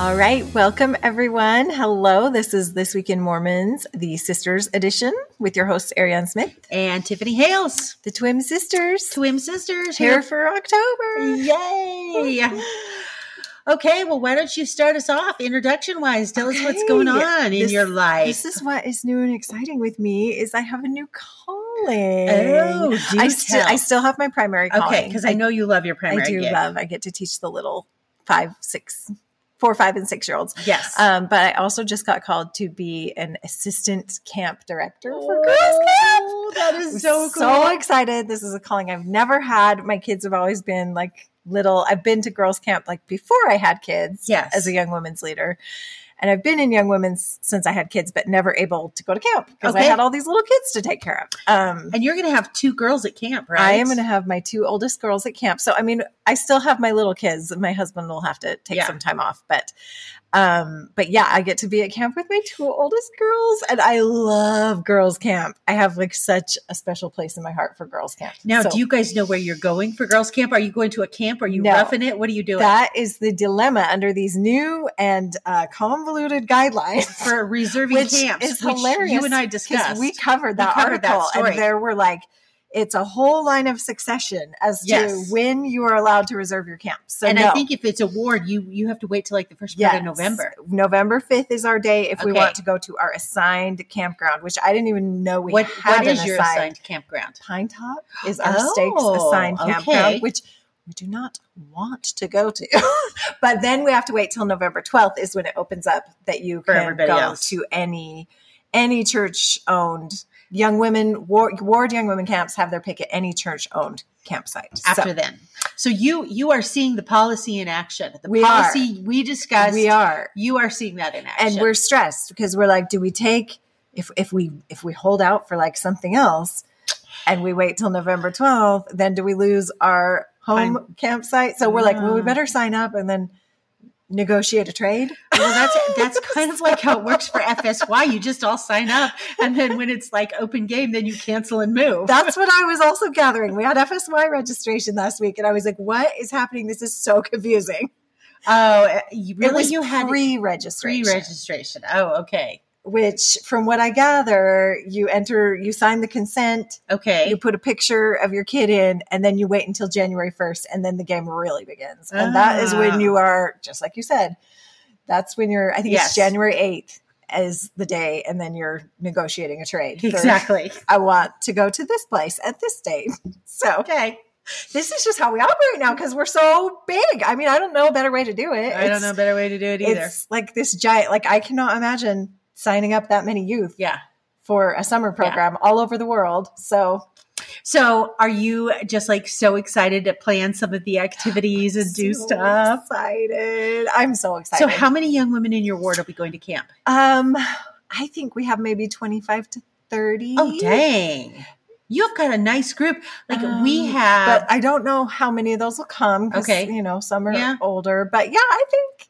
All right, welcome everyone. Hello, this is This Week in Mormons, the Sisters Edition, with your hosts Ariane Smith and Tiffany Hales, the Twin Sisters, Twin Sisters, here for October. Yay! okay, well, why don't you start us off introduction wise? Tell okay. us what's going on in your life. This is what is new and exciting with me is I have a new calling. Oh, I, st- I still have my primary calling. Okay, because I, I, know you love your primary. I do gig. love. I get to teach the little five, six four, five, and six year olds. Yes. Um, but I also just got called to be an assistant camp director for oh, Girls Camp. That is so cool. So excited. This is a calling I've never had. My kids have always been like little. I've been to Girls Camp like before I had kids. Yes. As a young women's leader. And I've been in Young Women's since I had kids, but never able to go to camp because okay. I had all these little kids to take care of. Um, and you're going to have two girls at camp, right? I am going to have my two oldest girls at camp. So, I mean, I still have my little kids. And my husband will have to take yeah. some time off, but um, but yeah, I get to be at camp with my two oldest girls, and I love girls' camp. I have like such a special place in my heart for girls' camp. Now, so, do you guys know where you're going for girls' camp? Are you going to a camp? Are you no, roughing it? What are you doing? That is the dilemma under these new and uh, convoluted guidelines for reserving which camps. Is hilarious. You and I discussed. We covered that we covered article, that and there were like it's a whole line of succession as yes. to when you are allowed to reserve your camps. So and no. I think if it's a ward, you you have to wait till like the first yes. of November. November fifth is our day if okay. we want to go to our assigned campground, which I didn't even know we what, had. What is your assigned, assigned campground? Pine Top is our oh, stakes assigned campground, okay. which we do not want to go to. but then we have to wait till November 12th is when it opens up that you For can go else. to any any church owned young women ward, ward, young women camps have their pick at any church owned campsite after so, then so you you are seeing the policy in action. The we policy are. we discussed we are. you are seeing that in action. and we're stressed because we're like do we take if if we if we hold out for like something else and we wait till november 12th then do we lose our home I'm, campsite? So we're like well we better sign up and then negotiate a trade. Well, that's that's kind of like how it works for FSY. You just all sign up, and then when it's like open game, then you cancel and move. That's what I was also gathering. We had FSY registration last week, and I was like, "What is happening? This is so confusing." Oh, you really? you had pre-registration. Pre-registration. Oh, okay which from what I gather, you enter, you sign the consent. Okay. You put a picture of your kid in and then you wait until January 1st and then the game really begins. And that is when you ah. are, just like you said, that's when you're, I think yes. it's January 8th is the day and then you're negotiating a trade. Exactly. I want to go to this place at this date. So, okay. This is just how we operate now because we're so big. I mean, I don't know a better way to do it. I it's, don't know a better way to do it either. It's like this giant, like I cannot imagine signing up that many youth. Yeah. For a summer program yeah. all over the world. So so are you just like so excited to plan some of the activities and do so stuff? Excited. I'm so excited. So how many young women in your ward will be going to camp? Um I think we have maybe 25 to 30. Oh dang. You've got a nice group. Like um, we have But I don't know how many of those will come. Okay. You know, some are yeah. older. But yeah, I think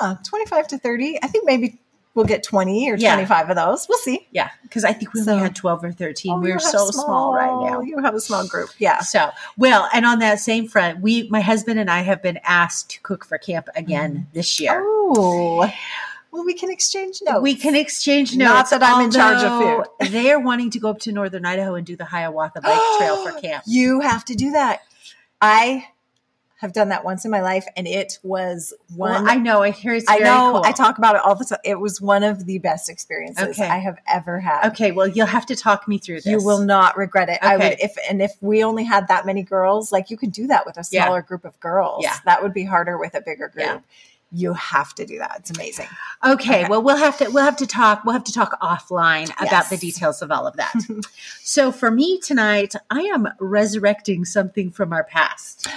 yeah, 25 to 30. I think maybe we'll get 20 or yeah. 25 of those. We'll see. Yeah. Because I think we so, only had 12 or 13. Oh, We're so small, small, right now. You have a small group. Yeah. So, well, and on that same front, we, my husband and I have been asked to cook for camp again mm. this year. Oh. Well, we can exchange notes. We can exchange notes. Not that I'm in charge of food. they are wanting to go up to northern Idaho and do the Hiawatha Bike Trail for camp. You have to do that. I have done that once in my life, and it was one. Well, I know. I hear it's. I know. Cool. I talk about it all the time. It was one of the best experiences okay. I have ever had. Okay. Well, you'll have to talk me through this. You will not regret it. Okay. I would if and if we only had that many girls, like you could do that with a smaller yeah. group of girls. Yeah. That would be harder with a bigger group. Yeah you have to do that. It's amazing. Okay, okay, Well, we'll have to we'll have to talk we'll have to talk offline yes. about the details of all of that. so for me tonight, I am resurrecting something from our past.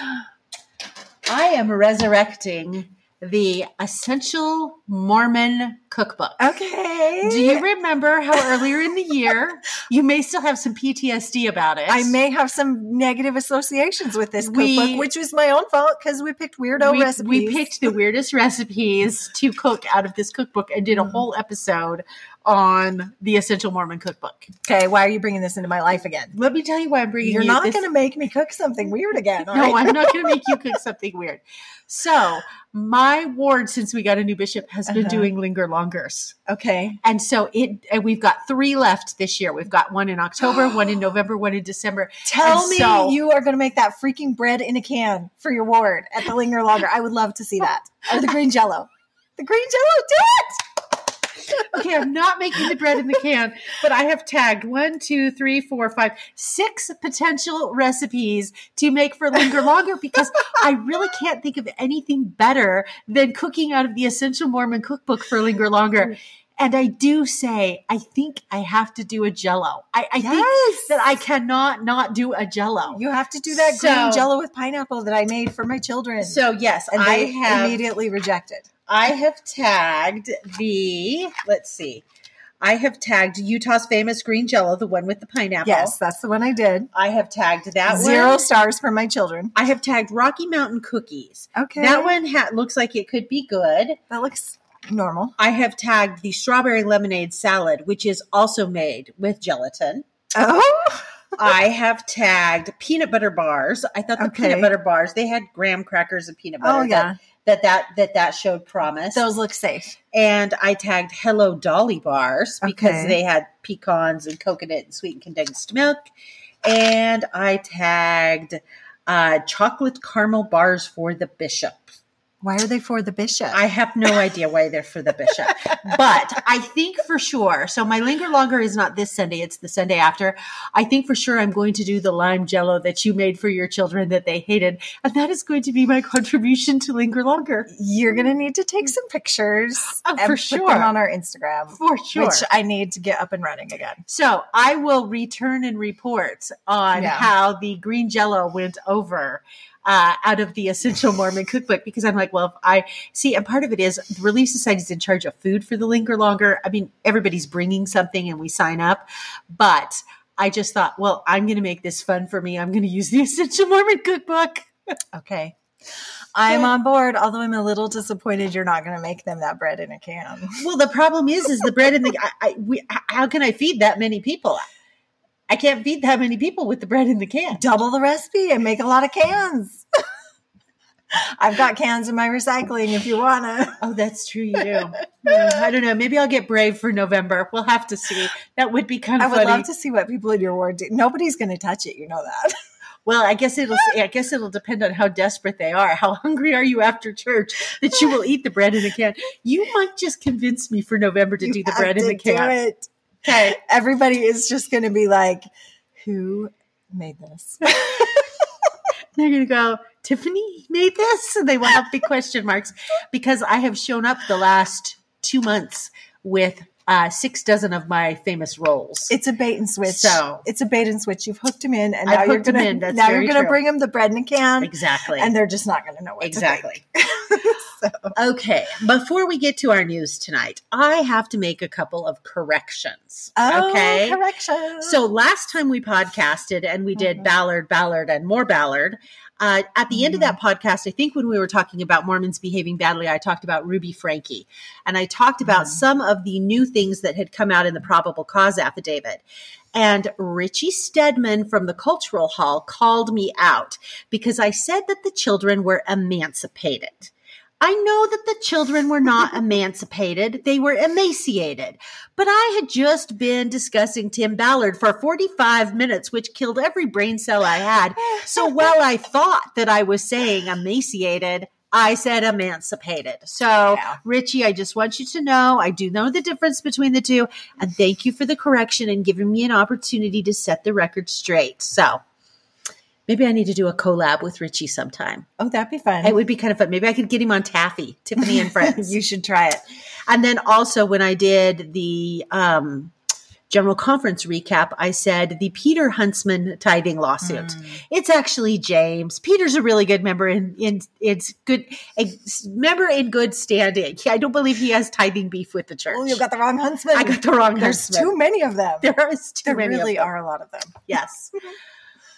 I am resurrecting the essential Mormon cookbook. Okay. Do you remember how earlier in the year you may still have some PTSD about it? I may have some negative associations with this cookbook, which was my own fault because we picked weirdo we, recipes. we picked the weirdest recipes to cook out of this cookbook and did a Mhm. whole episode on the Essential Mormon Cookbook. Okay, why are you bringing this into my life again? Let me tell you why I'm bringing You're you not this. going to make me cook something weird again. no, right? I'm not going to make you cook something weird. So, my ward since we got a new bishop has been Uh-huh. doing linger longers. Okay. And so it and we've got 3 left this year. We've got one in October, one in November, one in December. Tell And me so- you are going to make that freaking bread in a can for your ward at the Linger Longer. I would love to see that. Or the green jello. The green jello, do it! Okay, I'm not making the bread in the can, but I have tagged one, two, three, four, five, six potential recipes to make for linger longer because I really can't think of anything better than cooking out of the Essential Mormon Cookbook for linger longer. And I do say, I think I have to do a jello. I, I think that I cannot not do a jello. You have to do that So- green jello with pineapple that I made for my children. So yes, and I have immediately rejected. I have tagged the let's see. I have tagged Utah's famous green jello, the one with the pineapple. Yes, that's the one I did. I have tagged that Zero one. stars for my children. I have tagged Rocky Mountain cookies. Okay. That one ha- looks like it could be good. That looks normal. I have tagged the strawberry lemonade salad, which is also made with gelatin. Oh. I have tagged peanut butter bars. I thought the Okay. peanut butter bars they had graham crackers and peanut butter. Oh yeah. that, that that that that showed promise. Those look safe. and I tagged Hello Dolly bars because Okay. they had pecans and coconut and sweetened condensed milk. And I tagged uh, chocolate caramel bars for the bishop. Why are they for the bishop? I have no idea why they're for the bishop, but I think for sure. So my linger longer is not this Sunday; it's the Sunday after. I think for sure I'm going to do the lime jello that you made for your children that they hated, and that is going to be my contribution to linger longer You're gonna need to take some pictures Oh, and for put sure. them on our Instagram, for sure. which I need to get up and running again. So I will return and report on Yeah. how the green jello went over uh, out of the Essential Mormon Cookbook because I'm like, well, if I see, and part of it is the Relief Society is in charge of food for the Linger Longer. I mean, everybody's bringing something and we sign up, but I just thought, well, I'm going to make this fun for me. I'm going to use the Essential Mormon Cookbook. Okay. I'm on board, although I'm a little disappointed you're not going to make them that bread in a can. Well, the problem is, is the bread in the. I, I, we, how can I feed that many people? I can't feed that many people with the bread in the can. Double the recipe and make a lot of cans. I've got cans in my recycling if you want to. Oh, that's true. You do. I don't know. Maybe I'll get brave for November. We'll have to see. That would be kind of I would funny. love to see what people in your ward do. Nobody's going to touch it. You know that. well, I guess it'll. I guess it'll depend on how desperate they are. How hungry are you after church that you will eat the bread in the can? You might just convince me for November to You do the bread in the can. Okay. Everybody is just going to be like, who made this? They're going to go, Tiffany made this? And they will have big question marks because I have shown up the last two months with uh, six dozen of my famous rolls. It's a bait and switch. So- it's a bait and switch. You've hooked him in, and I've now you're gonna now you're gonna true. bring him the bread in a can, exactly. and they're just not gonna know what exactly. think. Okay, before we get to our news tonight, I have to make a couple of corrections. Oh, okay. correction. So last time we podcasted and we did Mhm. Ballard, Ballard, and more Ballard. Uh, at the end of that podcast, I think when we were talking about Mormons behaving badly, I talked about Ruby Franke. And I talked about Mhm. some of the new things that had come out in the probable cause affidavit. And Richie Stedman from the Cultural Hall called me out because I said that the children were emancipated. I know that the children were not emancipated, they were emaciated. But I had just been discussing Tim Ballard for 45 minutes, which killed every brain cell I had. So while I thought that I was saying emaciated, I said emancipated. So, Yeah. Richie, I just want you to know I do know the difference between the two. And thank you for the correction and giving me an opportunity to set the record straight. So, maybe I need to do a collab with Richie sometime. oh, that'd be fun. It would be kind of fun. Maybe I could get him on Taffy, Tiffany and Friends. you should try it. and then also when I did the um general conference recap, I said the Peter Huntsman tithing lawsuit. Mm. It's actually James. Peter's a really good member in, in it's good a member in good standing. I don't believe he has tithing beef with the church. Oh, you got the wrong Huntsman. I got the wrong huntsman. There's Huntsman. too many of them. There is too there many. really are a lot of them. Yes.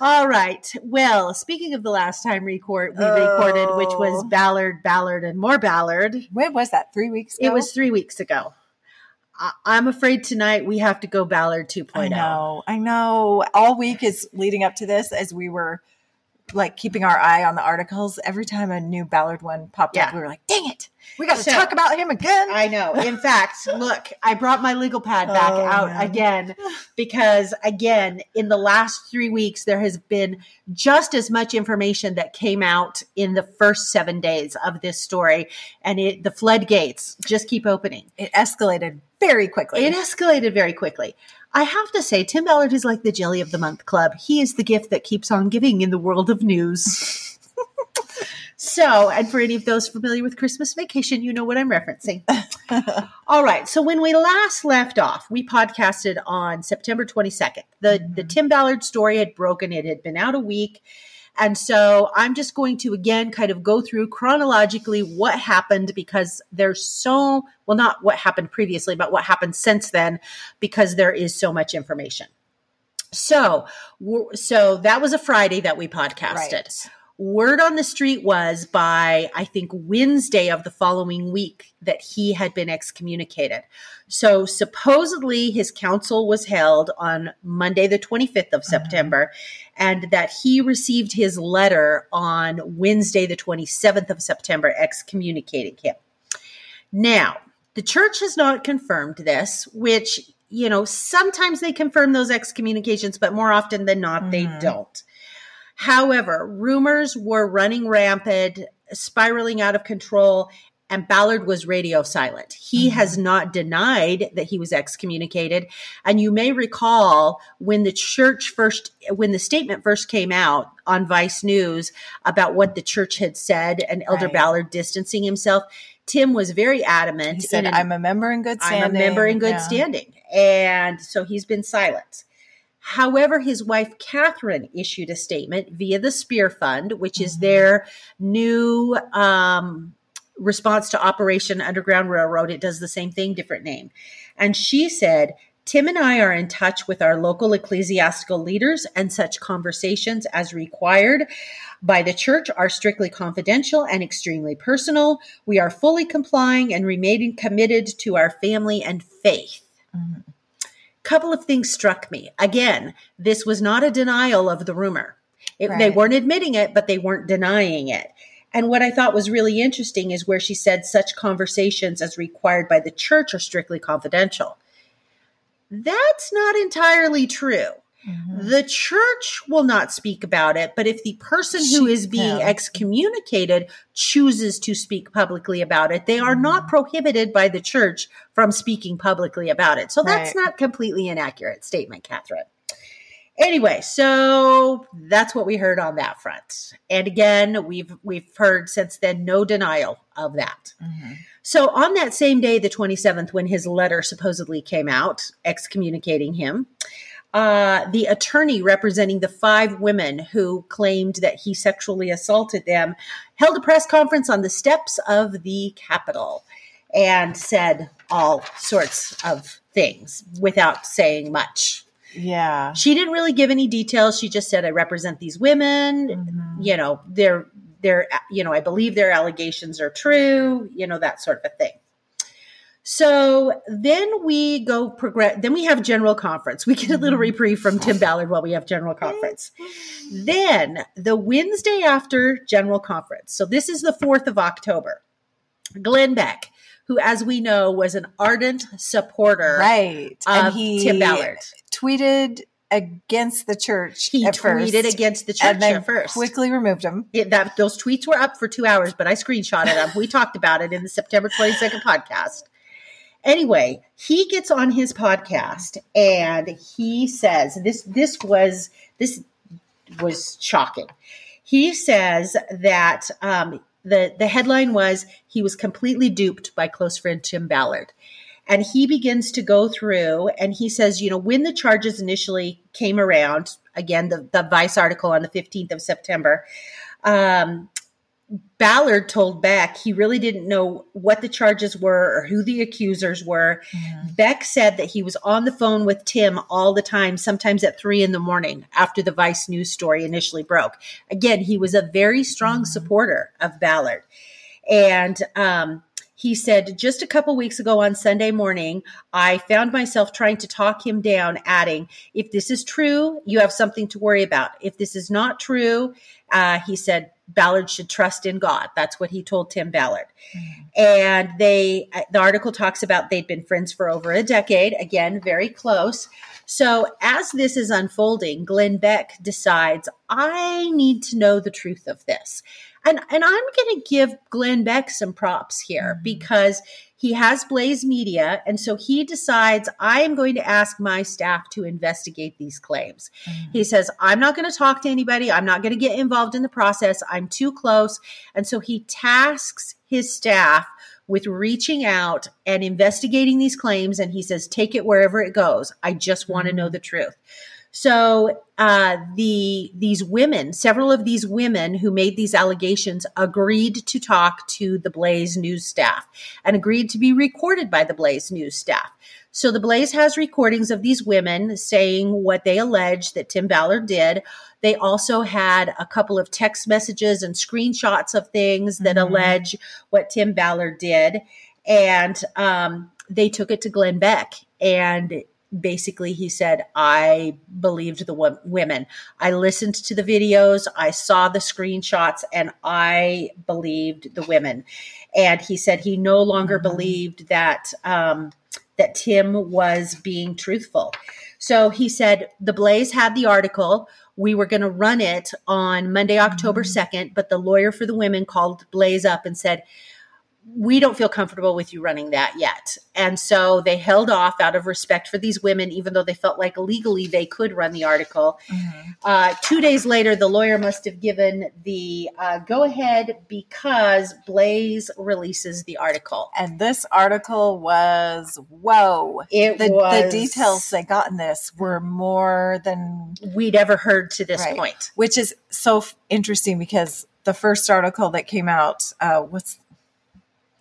All right. Well, speaking of the last time record we oh. recorded, which was oh. Ballard, Ballard, and more Ballard. When was that? Three weeks ago? It was three weeks ago. I- am afraid tonight we have to go Ballard 2.0. I know. I know. All week is leading up to this as we were like keeping our eye on the articles. Every time a new Ballard one popped yeah. up, we were like, dang it. We got to so, talk about him again. I know. In fact, look, I brought my legal pad back oh, out man. again because, again, in the last three weeks, there has been just as much information that came out in the first seven days of this story. And it, the floodgates just keep opening. It escalated very quickly. It escalated very quickly. I have to say, Tim Ballard is like the Jelly of the Month Club. He is the gift that keeps on giving in the world of news. So, and for any of those familiar with Christmas vacation, you know what I'm referencing. All right. So, when we last left off, we podcasted on September 22nd. The, mm-hmm. the Tim Ballard story had broken, it had been out a week. And so I'm just going to again kind of go through chronologically what happened because there's so, well, not what happened previously, but what happened since then because there is so much information. So, so that was a Friday that we podcasted. Right word on the street was by I think Wednesday of the following week that he had been excommunicated. So supposedly his council was held on Monday the 25th of uh-huh. September and that he received his letter on Wednesday the 27th of September excommunicating him. Now, the church has not confirmed this, which you know, sometimes they confirm those excommunications, but more often than not, mm-hmm. they don't. However, rumors were running rampant, spiraling out of control, and Ballard was radio silent. He mm-hmm. has not denied that he was excommunicated. And you may recall when the church first, when the statement first came out on Vice News about what the church had said and Elder right. Ballard distancing himself, Tim was very adamant. He said, "I'm a member in good standing. I'm a member in good yeah. standing," and so he's been silent. However, his wife Catherine issued a statement via the Spear Fund, which mm-hmm. is their new um, response to Operation Underground Railroad. It does the same thing, different name. And she said, Tim and I are in touch with our local ecclesiastical leaders, and such conversations as required by the church are strictly confidential and extremely personal. We are fully complying and remaining committed to our family and faith. Mm-hmm couple of things struck me. Again, this was not a denial of the rumor. It, right. They weren't admitting it, but they weren't denying it. And what I thought was really interesting is where she said such conversations as required by the church are strictly confidential. That's not entirely true. Mm-hmm. The church will not speak about it, but if the person who is being excommunicated chooses to speak publicly about it, they are mm-hmm. not prohibited by the church from speaking publicly about it. So that's not completely inaccurate statement, Catherine. Anyway, so that's what we heard on that front. And again, we've we've heard since then no denial of that. Mm-hmm. So on that same day, the 27th, when his letter supposedly came out excommunicating him, uh, the attorney representing the five women who claimed that he sexually assaulted them held a press conference on the steps of the Capitol and said all sorts of things without saying much. Yeah. She didn't really give any details. She just said, I represent these women. Mm-hmm. You know, they're, they're, you know, I believe their allegations are true, you know, that sort of a thing. So then we go progress. Then we have general conference. We get a little mm-hmm. reprieve from Tim Ballard while we have general conference. then the Wednesday after general conference. So this is the 4th of October. Glenn Beck, who, as we know, was an ardent supporter right. and he Tim Ballard. Tweeted against the church. He tweeted first, against the church at first. Quickly removed them. It, that those tweets were up for two hours, but I screenshotted them. we talked about it in the September 22nd podcast. Anyway, he gets on his podcast and he says this this was this was shocking. He says that um, the the headline was he was completely duped by close friend Tim Ballard. And he begins to go through and he says, you know, when the charges initially came around, again, the, the Vice article on the 15th of September, um, Ballard told Beck he really didn't know what the charges were or who the accusers were. Mm-hmm. Beck said that he was on the phone with Tim all the time, sometimes at three in the morning after the Vice News story initially broke. Again, he was a very strong mm-hmm. supporter of Ballard. And um, he said, just a couple weeks ago on Sunday morning, I found myself trying to talk him down, adding, if this is true, you have something to worry about. If this is not true, uh, he said, Ballard should trust in God. That's what he told Tim Ballard. Mm-hmm. And they, the article talks about they'd been friends for over a decade, again, very close. So as this is unfolding, Glenn Beck decides, I need to know the truth of this. And, and I'm going to give Glenn Beck some props here mm-hmm. because he has Blaze Media. And so he decides, I am going to ask my staff to investigate these claims. Mm-hmm. He says, I'm not going to talk to anybody. I'm not going to get involved in the process. I'm too close. And so he tasks his staff with reaching out and investigating these claims. And he says, take it wherever it goes. I just want to know mm-hmm. the truth. So uh, the these women, several of these women who made these allegations, agreed to talk to the Blaze News staff and agreed to be recorded by the Blaze News staff. So the Blaze has recordings of these women saying what they allege that Tim Ballard did. They also had a couple of text messages and screenshots of things that mm-hmm. allege what Tim Ballard did. And um, they took it to Glenn Beck. And basically he said i believed the w- women i listened to the videos i saw the screenshots and i believed the women and he said he no longer mm-hmm. believed that um, that tim was being truthful so he said the blaze had the article we were going to run it on monday october mm-hmm. 2nd but the lawyer for the women called blaze up and said we don't feel comfortable with you running that yet. And so they held off out of respect for these women, even though they felt like legally they could run the article. Mm-hmm. Uh, two days later, the lawyer must have given the uh, go ahead because Blaze releases the article. And this article was whoa. It the, was, the details they got in this were more than we'd ever heard to this right. point, which is so f- interesting because the first article that came out, uh,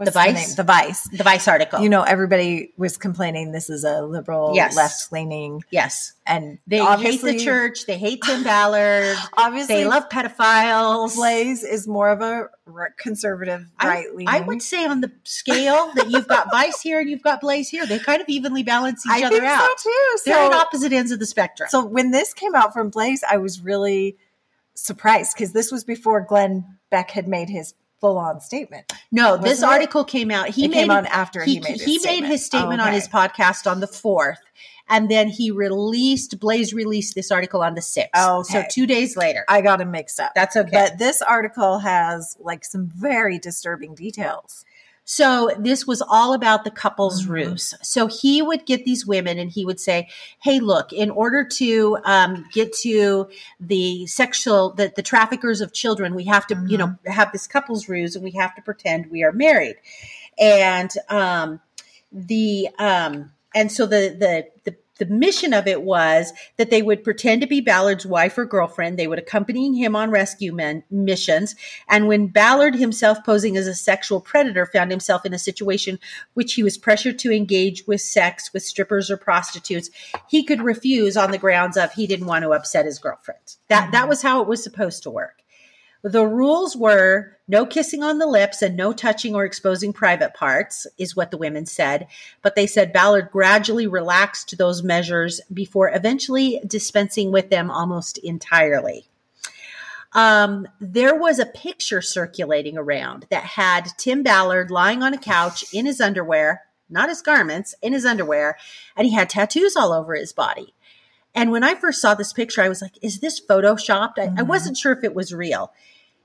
what's the Vice, the, the, Vice, the Vice article. You know, everybody was complaining this is a liberal, yes. left leaning. Yes, and they hate the church. They hate Tim Ballard. obviously, they love pedophiles. Blaze is more of a conservative, right leaning. I, would say on the scale that you've got Vice here and you've got Blaze here, they kind of evenly balance each I other out. So too. So, They're at opposite ends of the spectrum. So when this came out from Blaze, I was really surprised because this was before Glenn Beck had made his full on statement. No, this article came out. He it made came on after he, he made his he statement. made his statement oh, okay. on his podcast on the fourth, and then he released Blaze released this article on the sixth. Oh, okay. so two days later, I got him mixed up. That's okay. But this article has like some very disturbing details. So this was all about the couple's mm-hmm. ruse. So he would get these women and he would say, Hey, look, in order to um, get to the sexual, the, the traffickers of children, we have to, mm-hmm. you know, mm-hmm. have this couple's ruse and we have to pretend we are married. And, um, the, um, and so the, the, the the mission of it was that they would pretend to be Ballard's wife or girlfriend. They would accompany him on rescue men, missions. And when Ballard himself, posing as a sexual predator, found himself in a situation which he was pressured to engage with sex with strippers or prostitutes, he could refuse on the grounds of he didn't want to upset his girlfriend. That mm-hmm. that was how it was supposed to work. The rules were no kissing on the lips and no touching or exposing private parts, is what the women said. But they said Ballard gradually relaxed those measures before eventually dispensing with them almost entirely. Um, there was a picture circulating around that had Tim Ballard lying on a couch in his underwear, not his garments, in his underwear, and he had tattoos all over his body. And when I first saw this picture, I was like, is this photoshopped? I, mm-hmm. I wasn't sure if it was real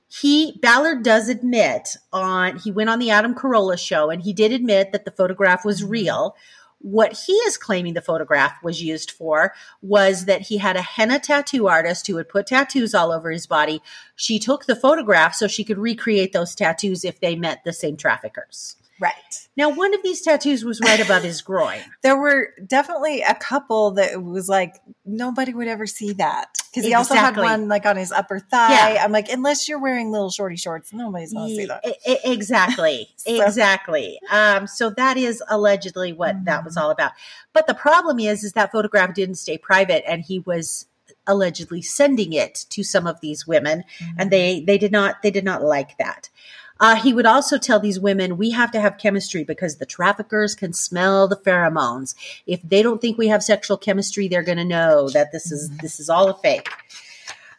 he Ballard does admit on he went on the Adam Carolla show and he did admit that the photograph was mm-hmm. real. What he is claiming the photograph was used for was that he had a henna tattoo artist who would put tattoos all over his body. She took the photograph so she could recreate those tattoos if they met the same traffickers. Right. Now, one of these tattoos was right above his groin. There were definitely a couple that was like nobody would ever see that because he also had one like on his upper thigh. Yeah. I'm like, unless you're wearing little shorty shorts, nobody's gonna see that. E- exactly. So- exactly. Um, so that is allegedly what that was all about. But the problem is, is that photograph didn't stay private, and he was allegedly sending it to some of these women, and they they did not they did not like that. Uh, he would also tell these women, we have to have chemistry because the traffickers can smell the pheromones. If they don't think we have sexual chemistry, they're going to know that this is this is all a fake.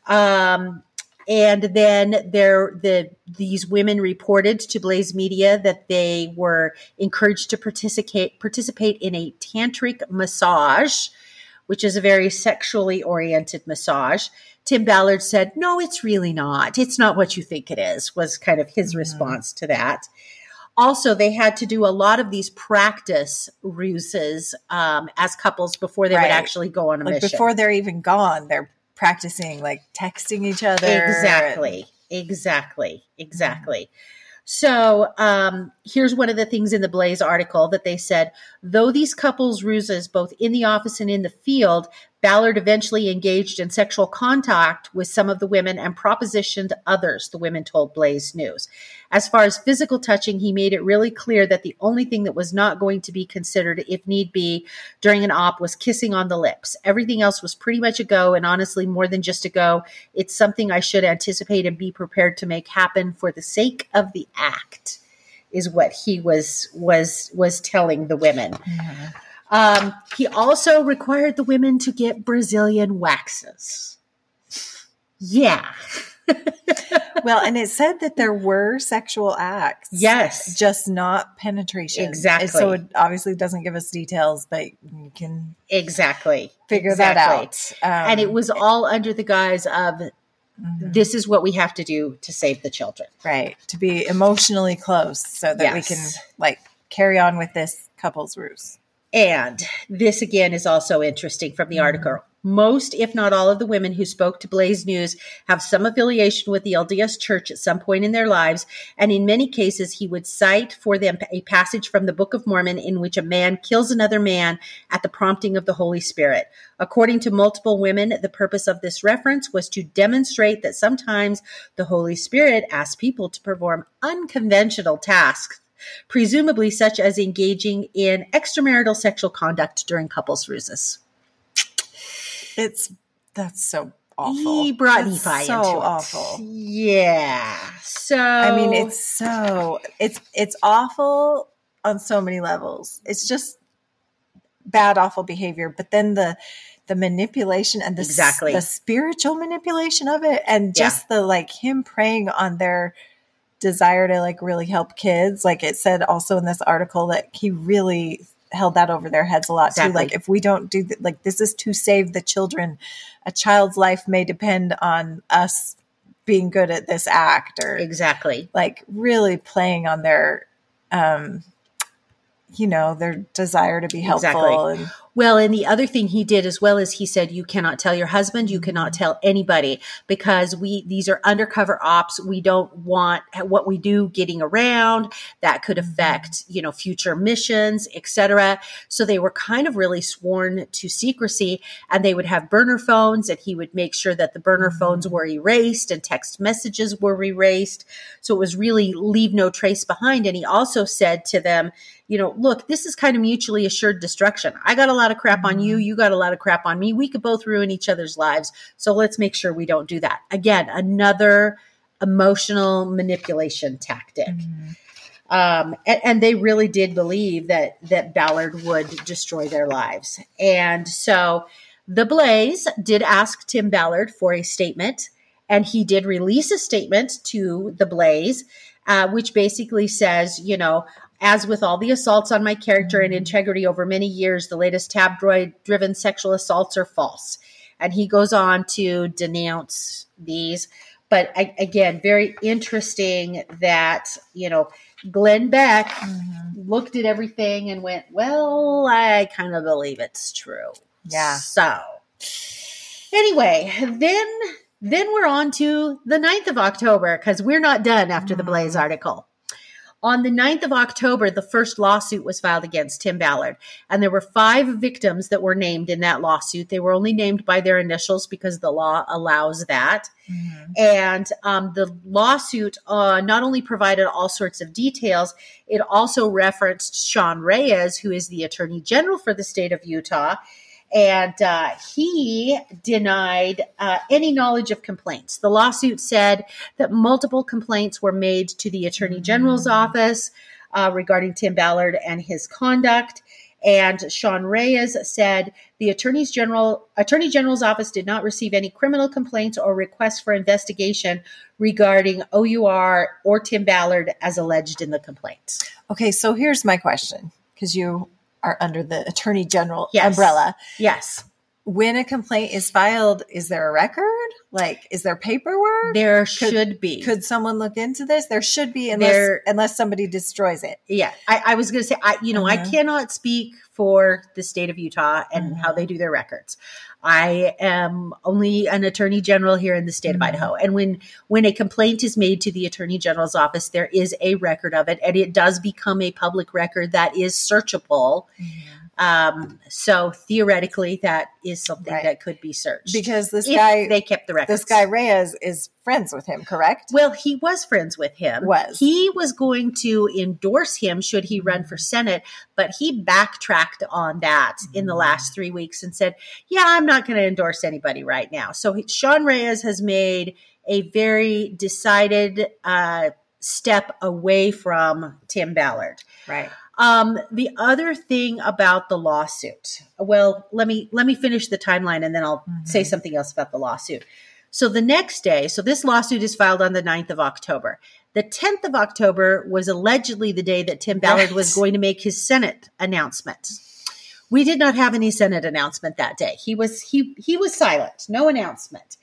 Um, and then there, the these women reported to Blaze Media that they were encouraged to participate participate in a tantric massage, which is a very sexually oriented massage. Tim Ballard said, "No, it's really not. It's not what you think it is." Was kind of his response to that. Also, they had to do a lot of these practice ruses um, as couples before they Right. would actually go on a like mission. before they're even gone, they're practicing like texting each other. Exactly. Exactly. Exactly. So um, here's one of the things in the Blaze article that they said though these couples' ruses, both in the office and in the field, Ballard eventually engaged in sexual contact with some of the women and propositioned others, the women told Blaze News. As far as physical touching, he made it really clear that the only thing that was not going to be considered, if need be, during an op was kissing on the lips. Everything else was pretty much a go, and honestly, more than just a go. It's something I should anticipate and be prepared to make happen for the sake of the act, is what he was was was telling the women. Um, he also required the women to get Brazilian waxes. Yeah. well, and it said that there were sexual acts. Yes. Just not penetration. Exactly. So it obviously doesn't give us details, but you can Exactly. figure Exactly. that out. Um, and it was all under the guise of mhm. this is what we have to do to save the children. right to be emotionally close so that we can like carry on with this couple's ruse. And this again is also interesting from the mm-hmm. article. Most, if not all, of the women who spoke to Blaze News have some affiliation with the LDS Church at some point in their lives. And in many cases, he would cite for them a passage from the Book of Mormon in which a man kills another man at the prompting of the Holy Spirit. According to multiple women, the purpose of this reference was to demonstrate that sometimes the Holy Spirit asks people to perform unconventional tasks presumably such as engaging in extramarital sexual conduct during couples ruses. It's that's so awful. He brought That's Nephi so into it. awful. Yeah. So I mean, it's so it's it's awful on so many levels. It's just bad, awful behavior. But then the the manipulation and the Exactly. the spiritual manipulation of it, and just the like him preying on their desire to like really help kids. Like it said also in this article that he really held that over their heads a lot too. Like if we don't do th- like this is to save the children. A child's life may depend on us being good at this act or exactly. like really playing on their um you know their desire to be helpful Exactly. and Well, and the other thing he did as well is he said, you cannot tell your husband, you cannot tell anybody because we, these are undercover ops. We don't want what we do getting around that could mm-hmm. affect, you know, future missions, etc. So they were kind of really sworn to secrecy and they would have burner phones and he would make sure that the burner phones mm-hmm. were erased and text messages were erased. So it was really leave no trace behind. And he also said to them, you know, look, this is kind of mutually assured destruction. I got a lot of crap on you. You got a lot of crap on me. We could both ruin each other's lives. So let's make sure we don't do that. Again, another emotional manipulation tactic. Um, and, and they really did believe that that Ballard would destroy their lives. And so the Blaze did ask Tim Ballard for a statement, and he did release a statement to the Blaze, uh, which basically says, you know, as with all the assaults on my character and integrity over many years, the latest tabloid driven sexual assaults are false. And he goes on to denounce these. But I, again, very interesting that, you know, Glenn Beck mm-hmm. looked at everything and went, well, I kind of believe it's true. Yeah. So anyway, then then we're on to the 9th of October because we're not done after the Blaze mm-hmm. article. On the 9th of October, the first lawsuit was filed against Tim Ballard, and there were five victims that were named in that lawsuit. They were only named by their initials because the law allows that. Mm-hmm. And um, the lawsuit uh, not only provided all sorts of details, it also referenced Sean Reyes, who is the Attorney General for the state of Utah and uh, he denied uh, any knowledge of complaints. The lawsuit said that multiple complaints were made to the Attorney General's office uh, regarding Tim Ballard and his conduct. And Sean Reyes said the Attorney's General Attorney General's office did not receive any criminal complaints or requests for investigation regarding OUR or Tim Ballard as alleged in the complaint. Okay, so here's my question because you are under the attorney general yes. umbrella. Yes. When a complaint is filed, is there a record? Like, is there paperwork? There could, should be. Could someone look into this? There should be, unless there, unless somebody destroys it. Yeah, I, I was going to say, I you know, uh-huh. I cannot speak for the state of Utah and uh-huh. how they do their records. I am only an attorney general here in the state mm-hmm. of Idaho. And when when a complaint is made to the attorney general's office, there is a record of it and it does become a public record that is searchable. Mm-hmm. Um, so theoretically, that is something right. that could be searched because this guy they kept the record. This guy Reyes is friends with him, correct? Well, he was friends with him. Was he was going to endorse him should he run for senate, but he backtracked on that mm-hmm. in the last three weeks and said, "Yeah, I'm not going to endorse anybody right now." So Sean Reyes has made a very decided uh, step away from Tim Ballard. Right. Um, the other thing about the lawsuit, well, let me let me finish the timeline and then I'll mm-hmm. say something else about the lawsuit. So the next day, so this lawsuit is filed on the 9th of October. The 10th of October was allegedly the day that Tim Ballard right. was going to make his Senate announcement. We did not have any Senate announcement that day. He was he he was silent, no announcement.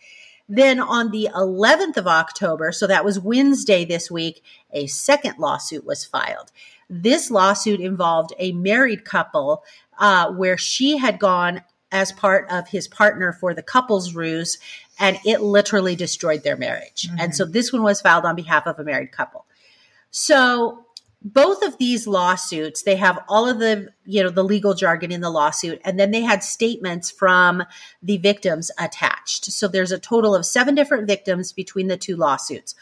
Then on the 11th of October, so that was Wednesday this week, a second lawsuit was filed. This lawsuit involved a married couple uh, where she had gone as part of his partner for the couples ruse and it literally destroyed their marriage. Mm-hmm. And so this one was filed on behalf of a married couple. So both of these lawsuits, they have all of the, you know, the legal jargon in the lawsuit, and then they had statements from the victims attached. So there's a total of seven different victims between the two lawsuits.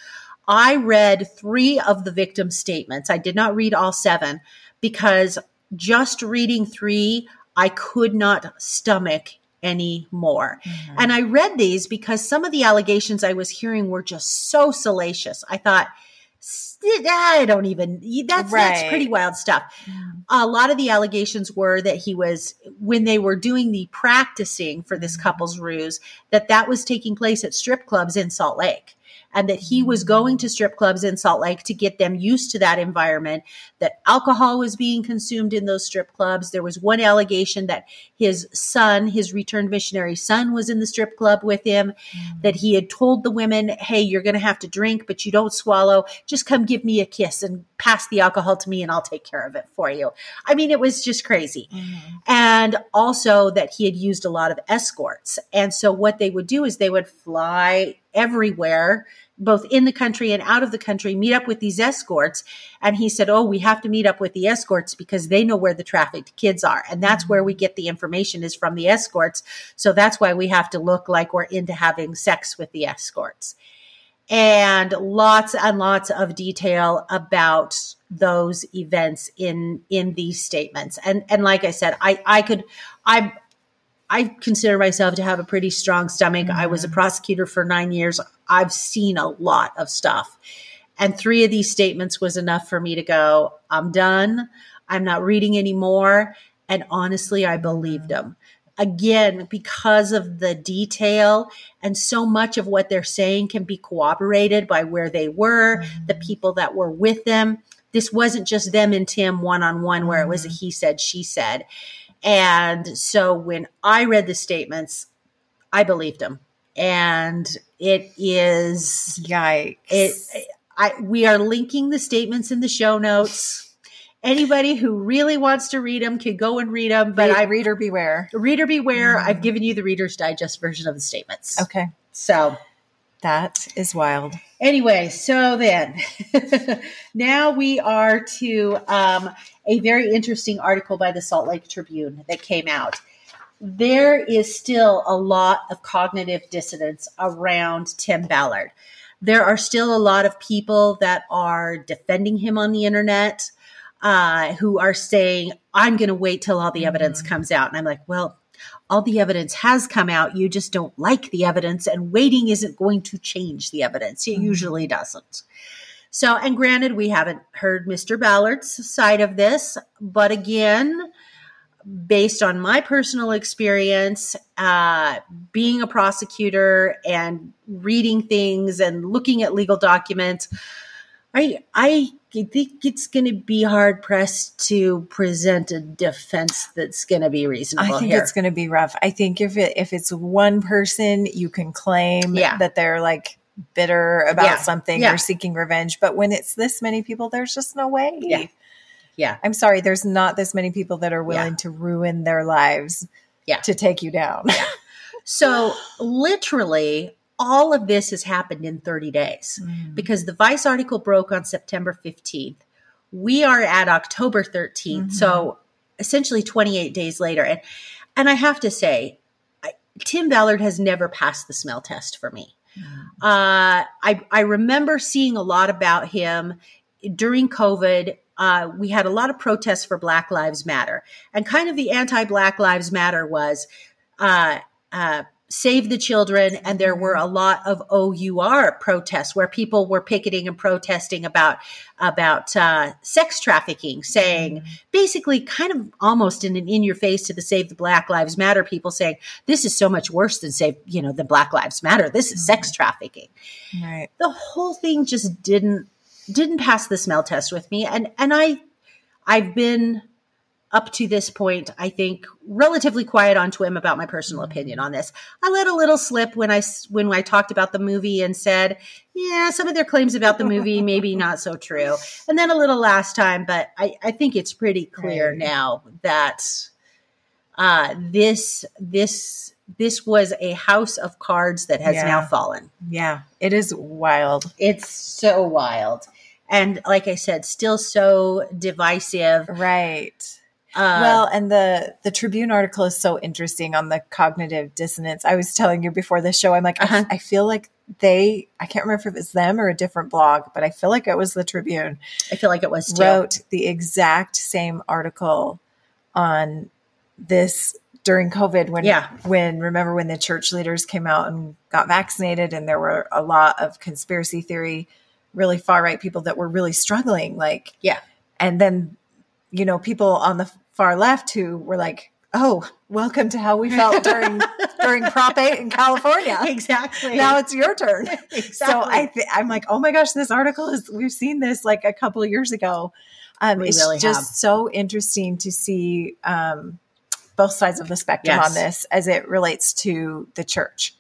I read three of the victim statements. I did not read all seven because just reading three, I could not stomach any more. Mm-hmm. And I read these because some of the allegations I was hearing were just so salacious. I thought, I don't even that's right. that's pretty wild stuff. Mm-hmm. A lot of the allegations were that he was when they were doing the practicing for this mm-hmm. couple's ruse that that was taking place at strip clubs in Salt Lake and that he was going to strip clubs in Salt Lake to get them used to that environment, that alcohol was being consumed in those strip clubs. There was one allegation that his son, his returned missionary son, was in the strip club with him, mm. that he had told the women, Hey, you're going to have to drink, but you don't swallow. Just come give me a kiss and pass the alcohol to me and I'll take care of it for you. I mean, it was just crazy. Mm-hmm. And also that he had used a lot of escorts. And so what they would do is they would fly everywhere both in the country and out of the country meet up with these escorts and he said oh we have to meet up with the escorts because they know where the trafficked kids are and that's where we get the information is from the escorts so that's why we have to look like we're into having sex with the escorts and lots and lots of detail about those events in in these statements and and like i said i i could i I consider myself to have a pretty strong stomach. Mm-hmm. I was a mm-hmm. prosecutor for nine years. I've seen a lot of stuff. And three of these statements was enough for me to go, I'm done. I'm not reading anymore. And honestly, I believed them. Again, because of the detail and so much of what they're saying can be corroborated by where they were, mm-hmm. the people that were with them. This wasn't just them and Tim one on one where it was a mm-hmm. he said, she said. And so when I read the statements, I believed them. And it is yikes. It I we are linking the statements in the show notes. Anybody who really wants to read them can go and read them. But I reader beware. Reader beware. Mm. I've given you the Reader's Digest version of the statements. Okay. So That is wild. Anyway, so then now we are to um, a very interesting article by the Salt Lake Tribune that came out. There is still a lot of cognitive dissonance around Tim Ballard. There are still a lot of people that are defending him on the internet uh, who are saying, I'm going to wait till all the evidence mm. comes out. And I'm like, well, all the evidence has come out. You just don't like the evidence, and waiting isn't going to change the evidence. It mm-hmm. usually doesn't. So, and granted, we haven't heard Mr. Ballard's side of this, but again, based on my personal experience, uh, being a prosecutor and reading things and looking at legal documents, I I think it's going to be hard pressed to present a defense that's going to be reasonable. I think here. it's going to be rough. I think if it if it's one person, you can claim yeah. that they're like bitter about yeah. something yeah. or seeking revenge, but when it's this many people, there's just no way. Yeah. Yeah. I'm sorry, there's not this many people that are willing to ruin their lives yeah. to take you down. So literally all of this has happened in 30 days mm. because the Vice article broke on September 15th. We are at October 13th. Mm-hmm. So essentially 28 days later. And, and I have to say, I, Tim Ballard has never passed the smell test for me. Mm. Uh, I, I remember seeing a lot about him during COVID. Uh, we had a lot of protests for Black Lives Matter. And kind of the anti Black Lives Matter was uh, uh, Save the Children, and there were a lot of OUR protests where people were picketing and protesting about about uh, sex trafficking, saying mm-hmm. basically kind of almost in an in your face to the Save the Black Lives Matter people saying this is so much worse than Save you know the Black Lives Matter. This is mm-hmm. sex trafficking. Right. The whole thing just didn't didn't pass the smell test with me, and and I I've been up to this point, I think relatively quiet on Twim about my personal opinion on this. I let a little slip when I when I talked about the movie and said, "Yeah, some of their claims about the movie maybe not so true," and then a little last time. But I, I think it's pretty clear right. now that uh, this this this was a house of cards that has yeah. now fallen. Yeah, it is wild. It's so wild. And like I said, still so divisive. Right uh, well, and the the Tribune article is so interesting on the cognitive dissonance. I was telling you before the show, I'm like, uh-huh. I, I, feel like they, I can't remember if it was them or a different blog, but I feel like it was the Tribune. I feel like it was too. Wrote the exact same article on this during COVID when, yeah. when remember when the church leaders came out and got vaccinated, and there were a lot of conspiracy theory, really far right people that were really struggling, like yeah, and then you know people on the far left who were like, "Oh, welcome to how we felt during during Prop 8 in California." Exactly. Now it's your turn. exactly. So I th- I'm like, "Oh my gosh, this article is we've seen this like a couple of years ago." Um, we it's really just have. so interesting to see um, both sides of the spectrum yes. on this as it relates to the church.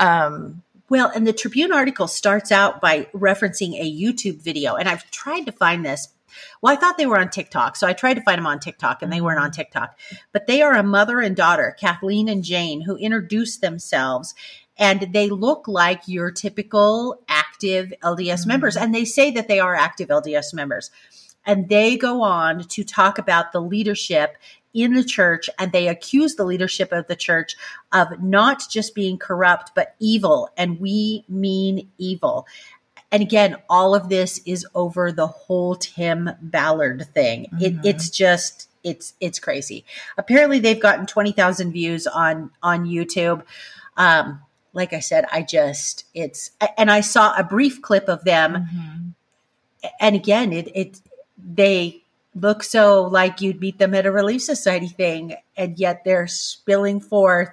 Um, well, and the Tribune article starts out by referencing a YouTube video, and I've tried to find this, well, I thought they were on TikTok. So I tried to find them on TikTok and they weren't on. TikTok. But they are a mother and daughter, Kathleen and Jane, who introduced themselves and they look like your typical active LDS mm-hmm. members. And they say that they are active LDS members. And they go on to talk about the leadership in the church and they accuse the leadership of the church of not just being corrupt, but evil. And we mean evil. And again, all of this is over the whole Tim Ballard thing. Mm-hmm. It, it's just it's it's crazy. Apparently, they've gotten twenty thousand views on on YouTube. Um, like I said, I just it's and I saw a brief clip of them, mm-hmm. and again, it it they look so like you'd meet them at a Relief Society thing, and yet they're spilling forth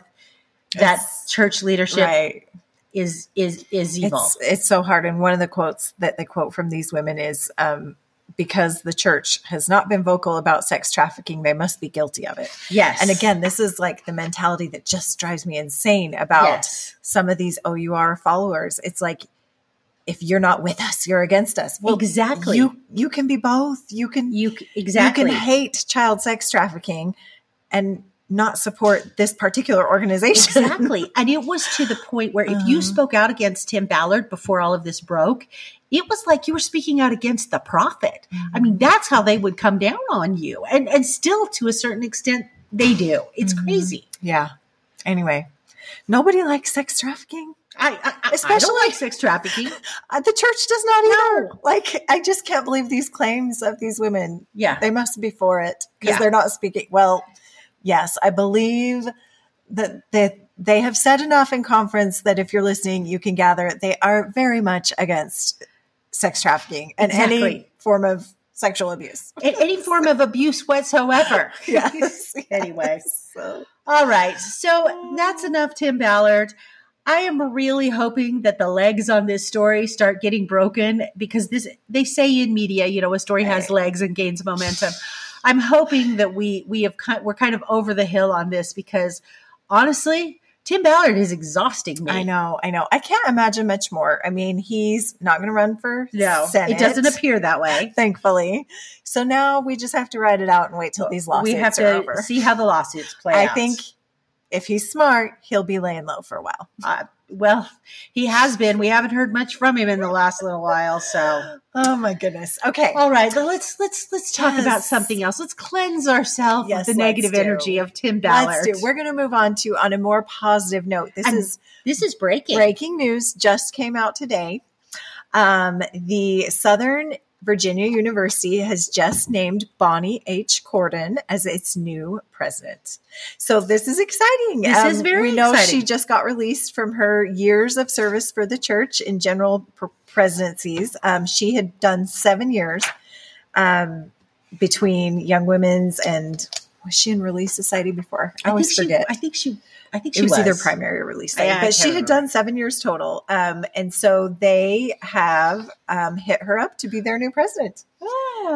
that church leadership right is is is evil. It's, it's, so hard. And one of the quotes that they quote from these women is um, because the church has not been vocal about sex trafficking, they must be guilty of it. Yes. And again, this is like the mentality that just drives me insane about yes. some of these OUR followers. It's like if you're not with us, you're against us. Well, exactly. You you can be both. You can you exactly you can hate child sex trafficking and not support this particular organization. Exactly. and it was to the point where if you Uh-huh. spoke out against Tim Ballard before all of this broke, it was like you were speaking out against the prophet. I mean, that's how they would come down on you. And and still to a certain extent they do. It's Mhm. crazy. yeah. Anyway, nobody likes sex trafficking. I, I, I Especially- don't like sex trafficking. Uh, the church does not either. No. Like, I just can't believe these claims of these women. Yeah. They must be for it because Yeah. they're not speaking. Well, yes, I believe that they, they have said enough in conference that if you're listening, you can gather they are very much against sex trafficking and any form of sexual abuse. Any form of abuse whatsoever. Yes. Anyway. So, All right. So that's enough, Tim Ballard. I am really hoping that the legs on this story start getting broken because this they say in media, you know, a story has legs and gains momentum. I'm hoping that we we have we're kind of over the hill on this because honestly, Tim Ballard is exhausting me. I know, I know. I can't imagine much more. I mean, he's not going to run for No, Senate. it doesn't appear that way. thankfully. So now we just have to ride it out and wait till these lawsuits we have to over. see how the lawsuits play I out. think if he's smart, he'll be laying low for a while. Uh, well, he has been. We haven't heard much from him in the last little while, so Oh my goodness. Okay. All right, well, let's let's let's talk about something else. Let's cleanse ourselves Yes, of the negative do. energy of Tim Ballard. Let's do. We're going to move on to on a more positive note. This And is this is breaking. breaking news just came out today. Um, the Southern Virginia University has just named Bonnie H. Cordon as its new president. So this is exciting. Um, This is very We know exciting. she just got released from her years of service for the church in general presidencies. Um, she had done seven years um, between Young Women's and was she in Relief Society before? I, I always think she. forget I think she. I think she it was, either primary or release date, but she had remember. done seven years total. Um, and so they have um, hit her up to be their new president.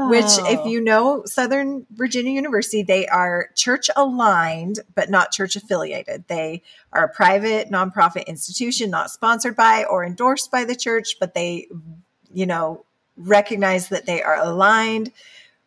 Which, if Oh. you know Southern Virginia University, they are church aligned, but not church affiliated. They are a private nonprofit institution, not sponsored by or endorsed by the church, but they, you know, recognize that they are aligned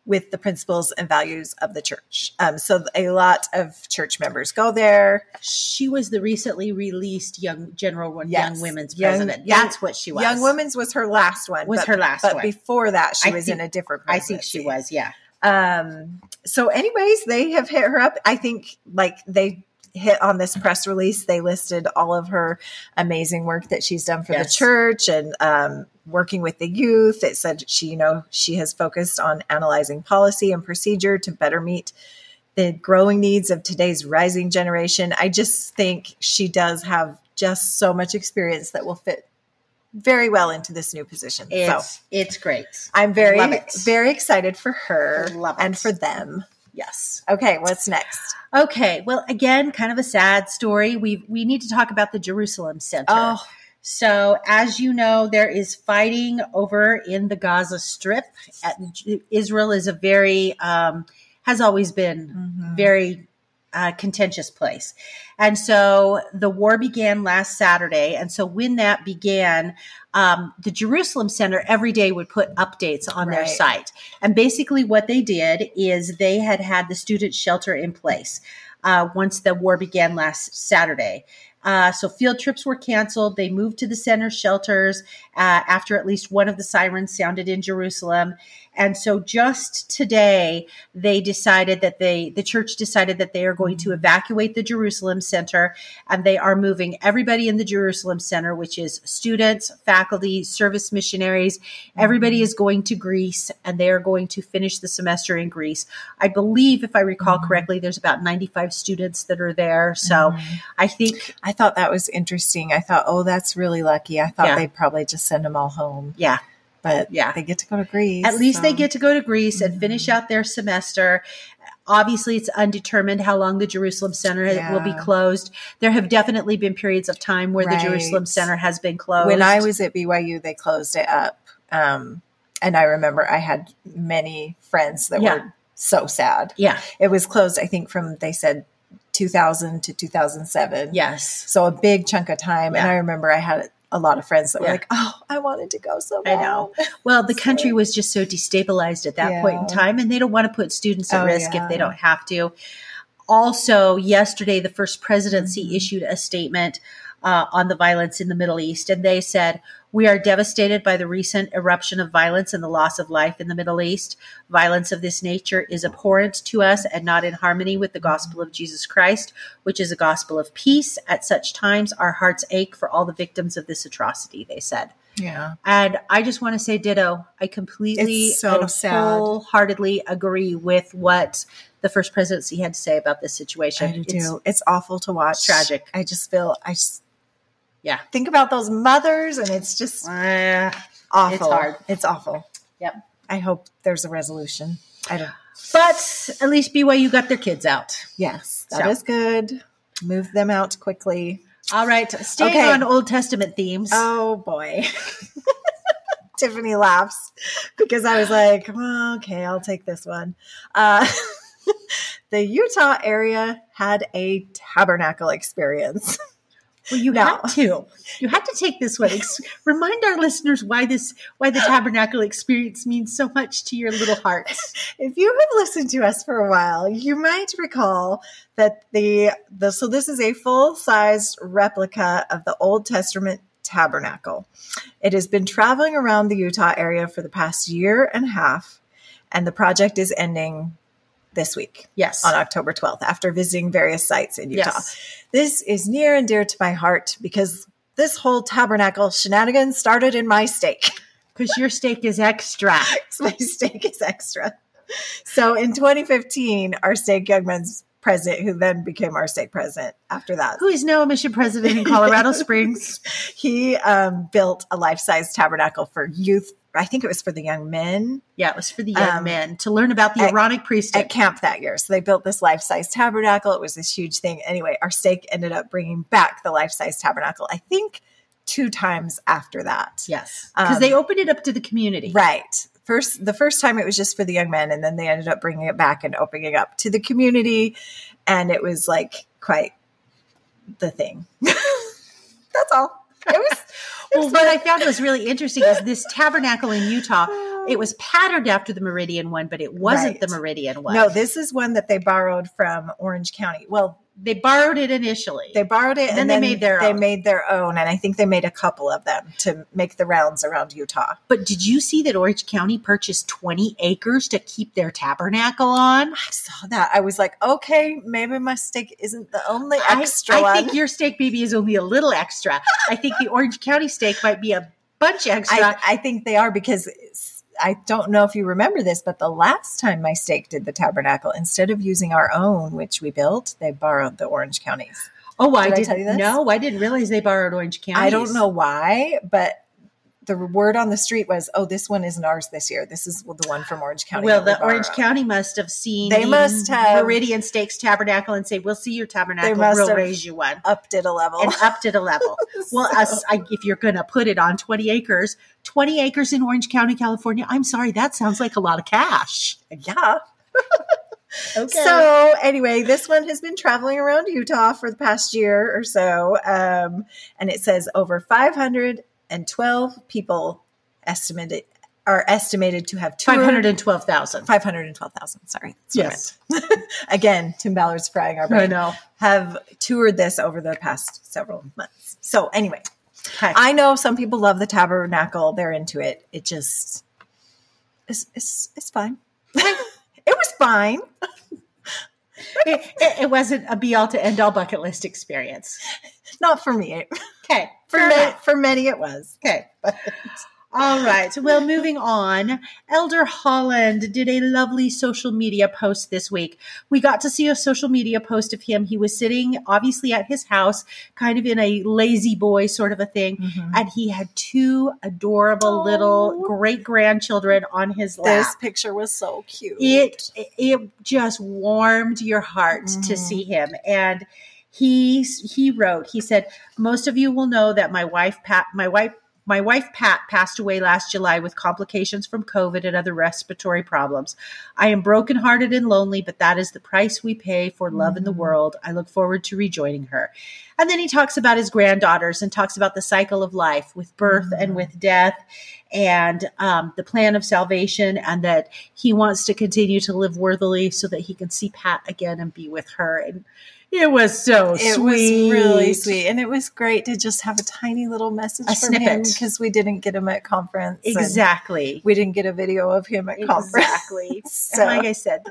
with the principles and values of the church. Um, so a lot of church members go there. she was the recently released young general Yes. young women's Young- president. young- That's what she was. Young Women's was her last one. Was but, her last But one. before that, she I was think- in a different. I think she was. Yeah. Um, so, anyways, they have hit her up. I think like they hit on this press release. They listed all of her amazing work that she's done for Yes. the church and um, working with the youth. It said she, you know, she has focused on analyzing policy and procedure to better meet the growing needs of today's rising generation. I just think she does have just so much experience that will fit very well into this new position. so It's it's great. I'm very, very excited for her and for them. Yes. Okay, what's next? Okay. Well, again, kind of a sad story. We we need to talk about the Jerusalem Center. Oh, So, as you know, there is fighting over in the Gaza Strip. Israel is a very, um, has always been mhm. very uh, contentious place. And so the war began last Saturday. And so when that began, um, the Jerusalem Center every day would put updates on their site. And basically, what they did is they had had the student shelter in place uh, once the war began last Saturday. Uh, so field trips were canceled. They moved to the center shelters uh, after at least one of the sirens sounded in Jerusalem. And so just today, they decided that they, the church decided that they are going to evacuate the Jerusalem Center and they are moving everybody in the Jerusalem Center, which is students, faculty, service missionaries. Everybody is going to Greece and they are going to finish the semester in Greece. I believe, if I recall Mhm. correctly, there's about 95 students that are there. So Mhm. I think, I thought that was interesting. I thought, oh, that's really lucky. I thought Yeah. they'd probably just send them all home, yeah, but Yeah. they get to go to Greece. at least they get to go to Greece and finish out their semester. Obviously, it's undetermined how long the Jerusalem Center will be closed. There have definitely been periods of time where Right. the Jerusalem Center has been closed. When I was at BYU, they closed it up. Um, and I remember I had many friends that Yeah. were so sad. yeah, It was closed, I think, from they said 2000 to 2007. yes, So a big chunk of time. And I remember I had a lot of friends that were like, oh, I wanted to go so I know. Well, the country was just so destabilized at that point in time, and they don't want to put students at Oh, risk yeah. if they don't have to. also, yesterday, the first presidency issued a statement uh, on the violence in the Middle East, and they said, We are devastated by the recent eruption of violence and the loss of life in the Middle East. Violence of this nature is abhorrent to us and not in harmony with the gospel of Jesus Christ, which is a gospel of peace. At such times, our hearts ache for all the victims of this atrocity, they said. Yeah. And I just want to say ditto. I completely It's so and sad. wholeheartedly agree with what the first presidency had to say about this situation. I do It's- It's awful to watch. tragic. I just feel I just Yeah. think about those mothers and it's just Uh, awful. It's hard. It's awful. Yep. I hope there's a resolution. I don't but at least BYU got their kids out. Yes, that is So. good. Move them out quickly. All right. Staying Okay. on Old Testament themes. Oh boy. Tiffany laughs because I was like, well, okay, I'll take this one. Uh, the Utah area had a tabernacle experience. well, you no. had to. You had to take this one. Ex- remind our listeners why this, why the tabernacle experience means so much to your little hearts. if you have listened to us for a while, you might recall that the the so this is a full-sized replica of the Old Testament tabernacle. It has been traveling around the Utah area for the past year and a half, and the project is ending this week Yes. on October 12th after visiting various sites in Utah. Yes. This is near and dear to my heart because this whole tabernacle shenanigans started in my stake. Because your stake is extra. my stake is extra. So in 2015, our stake Youngman's president, who then became our state president after that, Who is now a mission president in Colorado Springs? he um, built a life-size tabernacle for youth. I think it was for the young men Yeah, it was for the young Um, men to learn about the at- Aaronic priesthood. at camp that year. So they built this life-size tabernacle. It was this huge thing. Anyway, our stake ended up bringing back the life-size tabernacle. I think two times after that. yes, because Um, they opened it up to the community. Right. First, the first time it was just for the young men, and then they ended up bringing it back and opening it up to the community, and it was like quite the thing. That's all. It was. Well, what I found was really interesting is this tabernacle in Utah. It was patterned after the Meridian one, but it wasn't Right. the Meridian one. no. This is one that they borrowed from Orange County. Well, they borrowed it initially. they borrowed it, And and, then they made their They own. made their own, and I think they made a couple of them to make the rounds around Utah. but did you see that Orange County purchased 20 acres to keep their tabernacle on? I saw that. I was like, okay, maybe my stake isn't the only extra I, one. think your stake baby is only a little extra. I think the Orange County stake might be a bunch extra. I, I think they are because I don't know if you remember this, but the last time my stake did the tabernacle, instead of using our own, which we built, they borrowed the Orange Counties. oh, I did I didn't this? No, I didn't realize they borrowed Orange County. I don't know why, but the word on the street was, "Oh, this one isn't ours this year. This is the one from Orange County." Well, the Orange. County must have seen They must have- Meridian Stake's Tabernacle and say, "We'll see your tabernacle. must We'll raise you one." upped it a level. and upped it a level. Well, us, I, if you're going to put it on 20 acres, 20 acres in Orange County, California, I'm sorry, that sounds like a lot of cash. yeah. Okay. So anyway, this one has been traveling around Utah for the past year or so, um, and it says over 512 people estimated are estimated to have toured 512,000. 512,000. Sorry, that's Yes. Again, Tim Ballard's frying our brain. I know. Have toured this over the past several months. So anyway, Okay. I know some people love the tabernacle; they're into it. It just, it's it's, it's fine. it was fine. it, it- it wasn't a be all to end all bucket list experience. Not for me. Okay. For many, for many, it was. Okay. All right. Well, moving on. Elder Holland did a lovely social media post this week. We got to see a social media post of him. He was sitting obviously at his house, kind of in a lazy boy sort of a thing. And he had two adorable little great grandchildren on his lap. This picture was so cute. it it just warmed your heart to Mhm. see him and he he wrote he said most of you will know that my wife pat my wife my wife Pat passed away last July with complications from COVID and other respiratory problems. I am brokenhearted and lonely, but that is the price we pay for love in the Mhm. world. I look forward to rejoining her. And then he talks about his granddaughters and talks about the cycle of life with birth and Mhm. with death. and um, the plan of salvation, and that he wants to continue to live worthily so that he can see Pat again and be with her. And it was so sweet. it sweet. was really sweet, and it was great to just have a tiny little message A from him because we didn't get him at conference. Exactly. we didn't get a video of him at conference. Exactly. So- and like I said,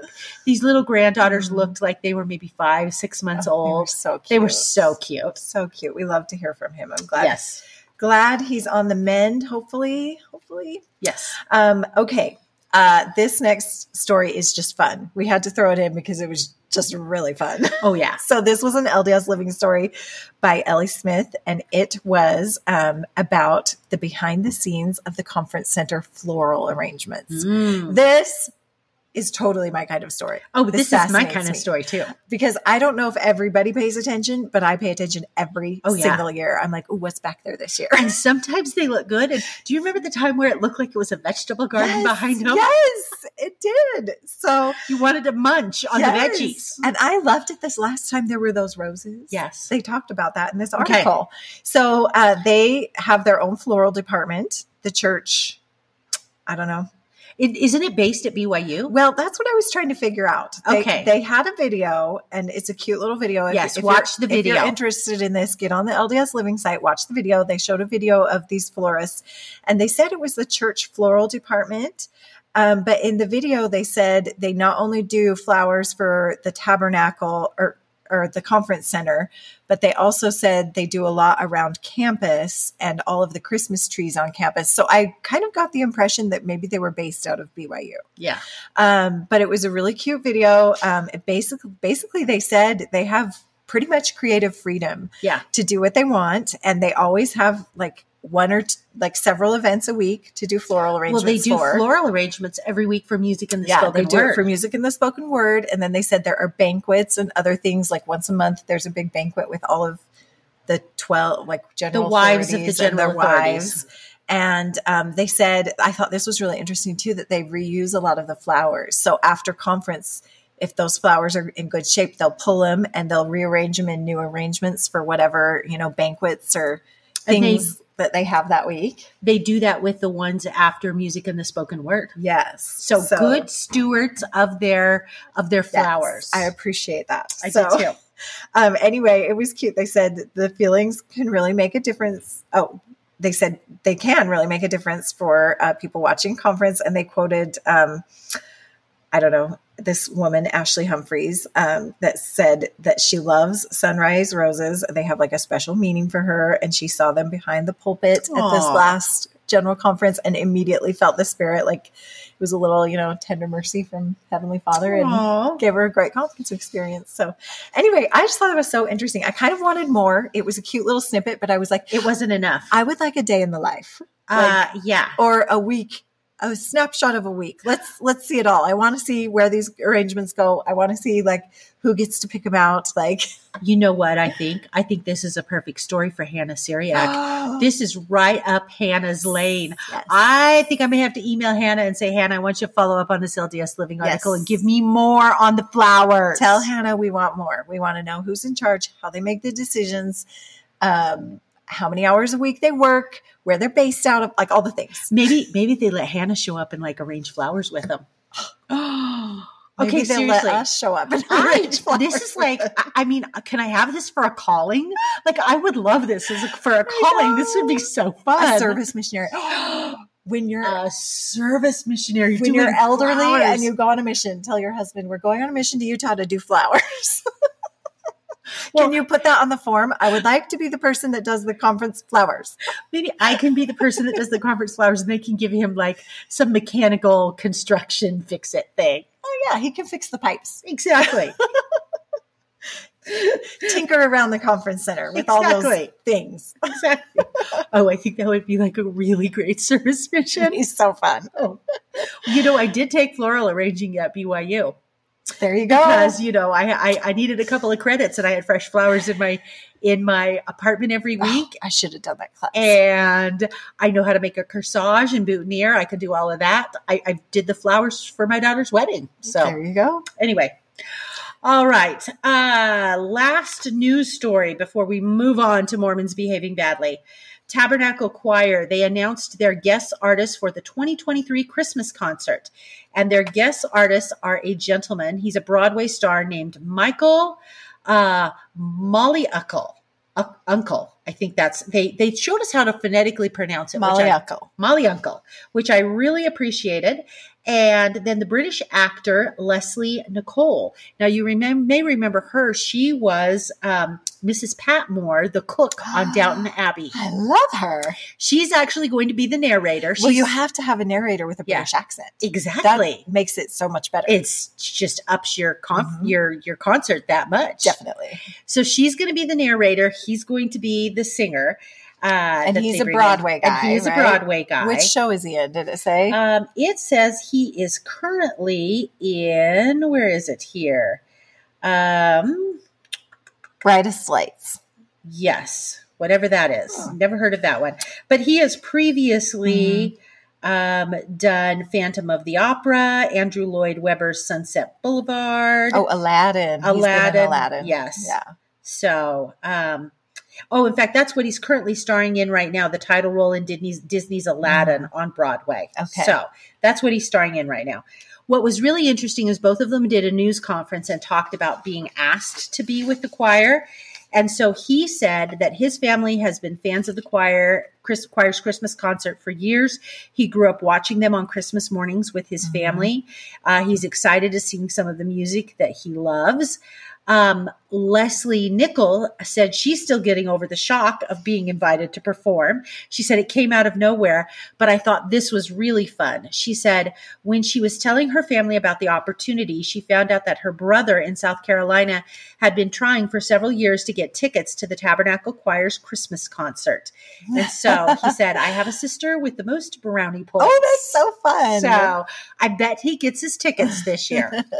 these little granddaughters Mhm. looked like they were maybe five, six months Oh, they old. so cute. They were so cute. so cute. We love to hear from him. I'm glad. Yes. Glad he's on the mend. Hopefully, hopefully. Yes. Um, okay. Uh, this next story is just fun. We had to throw it in because it was just really fun. Oh, yeah. So this was an LDS Living story by Ellie Smith, and it was um, about the behind the scenes of the conference center floral arrangements. Mm. This is totally my kind of story Oh, this, is my kind of story too. because I don't know if everybody pays attention, but I pay attention every Oh, yeah. single year. I'm like, Ooh, what's back there this year? And sometimes they look good. And do you remember the time where it looked like it was a vegetable garden Yes, behind them? Yes, it did. So You wanted to munch on yes. the veggies. and I loved it. This last time there were those roses. Yes. they talked about that in this Okay. article. So uh, they have their own floral department. The church, I don't know. It, isn't it based at BYU? Well, that's what I was trying to figure out. They, Okay. they had a video, and it's a cute little video. If- Yes, if watch the If you're video. interested in this, get on the LDS Living site, watch the video. They showed a video of these florists, and they said it was the church floral department. Um, but in the video, they said they not only do flowers for the tabernacle or or the conference center, but they also said they do a lot around campus and all of the Christmas trees on campus. So I kind of got the impression that maybe they were based out of BYU. Yeah. Um, but it was a really cute video. Um, it basically, basically, they said they have pretty much creative freedom Yeah. to do what they want, and they always have like one or t- like several events a week to do floral arrangements. Well, they do for. floral arrangements every week for music and the Yeah, spoken they do word. it for music and the spoken word, and then they said there are banquets and other things. Like once a month, there's a big banquet with all of the twelve like general the wives of the authorities and general wives. And um, they said, I thought this was really interesting too, that they reuse a lot of the flowers. So after conference, if those flowers are in good shape, they'll pull them and they'll rearrange them in new arrangements for whatever, you know, banquets or things that they have that week. they do that with the ones after music and the spoken word. Yes. So, good stewards of their of their Yes, flowers. I appreciate that. I So- do too. Um, anyway, it was cute. They said the feelings can really make a difference. Oh, they said they can really make a difference for uh, people watching conference. And they quoted, um, I don't know, this woman, Ashley Humphreys, um, that said that she loves sunrise roses. They have like a special meaning for her. And she saw them behind the pulpit at this last general conference and immediately felt the spirit. Like it was a little, you know, tender mercy from Heavenly Father. And Aw. gave her a great conference experience. So, anyway, I just thought it was so interesting. I kind of wanted more. It was a cute little snippet, but I was like, It wasn't enough. I would like a day in the life uh, yeah. or a week, a snapshot of a week. Let's let's see it all. I want to see where these arrangements go. I want to see like who gets to pick them out. Like, You know what I think? I think this is a perfect story for Hannah Seariac. this is right up Hannah's lane. Yes. I think I may have to email Hannah and say, Hannah, I want you to follow up on this LDS Living article Yes. and give me more on the flowers. Tell Hannah we want more. We want to know who's in charge, how they make the decisions, um, how many hours a week they work, where they're based out of, like all the things. Maybe maybe they let Hannah show up and like arrange flowers with them. Okay, seriously. let us show up and arrange this is like, I mean, can I have this for a calling? Like, I would love this as a, for a calling. This would be so fun. a service missionary. when you're a service missionary. when you're elderly flowers. and you go on a mission, tell your husband we're going on a mission to Utah to do flowers. Well- Can you put that on the form? I would like to be the person that does the conference flowers. maybe I can be the person that does the conference flowers, and they can give him like some mechanical construction fix it thing. Oh yeah, he can fix the pipes. Exactly. Tinker around the conference center with all those Exactly. things. exactly. Oh, I think that would be like a really great service mission. He's so fun. Oh. You know, I did take floral arranging at BYU There you go. because you know I, I I needed a couple of credits and I had fresh flowers in my in my apartment every Oh, week. I should have done that class. and I know how to make a corsage and boutonniere. I could do all of that. I, I did the flowers for my daughter's wedding. So there you go. anyway, All right. Uh, last news story before we move on to Mormons behaving badly. Tabernacle Choir, they announced their guest artists for the 2023 Christmas concert. And their guest artists are a gentleman. He's a Broadway star named Michael uh, Maliakel. Uh, uncle, I think that's they. They showed us how to phonetically pronounce it. Molly Uncle, Molly Uncle, which I really appreciated. And then the British actor Lesley Nicol. Now you remember, may remember her. She was um, Mrs. Patmore, the cook on Downton Abbey. I love her. She's actually going to be the narrator. She's, well, you have to have a narrator with a Yeah. British accent. exactly. That makes it so much better. it's just ups your conf- Mhm. your your concert that much. definitely. So she's going to be the narrator. He's going to be the singer. Uh, And he's a bring in. Broadway guy, And he's right? a Broadway guy. Which show is he in? Did it say? Um, it says he is currently in where is it here? Um, Brightest Lights. yes, whatever that is. Oh. Never heard of that one. But he has previously um, done Phantom of the Opera, Andrew Lloyd Webber's Sunset Boulevard. Oh, Aladdin. He's been in Aladdin. Aladdin. Yes. Yeah. So, um, oh, in fact, that's what he's currently starring in right now. The title role in Disney's Disney's Aladdin on Broadway. Okay. So that's what he's starring in right now. What was really interesting is both of them did a news conference and talked about being asked to be with the choir. And so he said that his family has been fans of the choir, Chris choir's Christmas concert for years. He grew up watching them on Christmas mornings with his Mhm. family. Uh, he's excited to sing some of the music that he loves. Um, Lesley Nicol said she's still getting over the shock of being invited to perform. She said it came out of nowhere, but I thought this was really fun. She said when she was telling her family about the opportunity, she found out that her brother in South Carolina had been trying for several years to get tickets to the Tabernacle Choir's Christmas concert. And so he said, I have a sister with the most brownie points. Oh, that's so fun. So I bet he gets his tickets this year.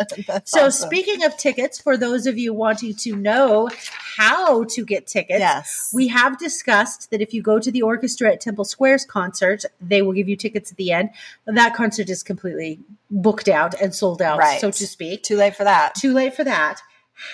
So, awesome. speaking of tickets, for those of you wanting to know how to get tickets, yes. we have discussed that if you go to the orchestra at Temple Square's concert, they will give you tickets at the end. That concert is completely booked out and sold out, Right. so to speak. Too late for that. Too late for that.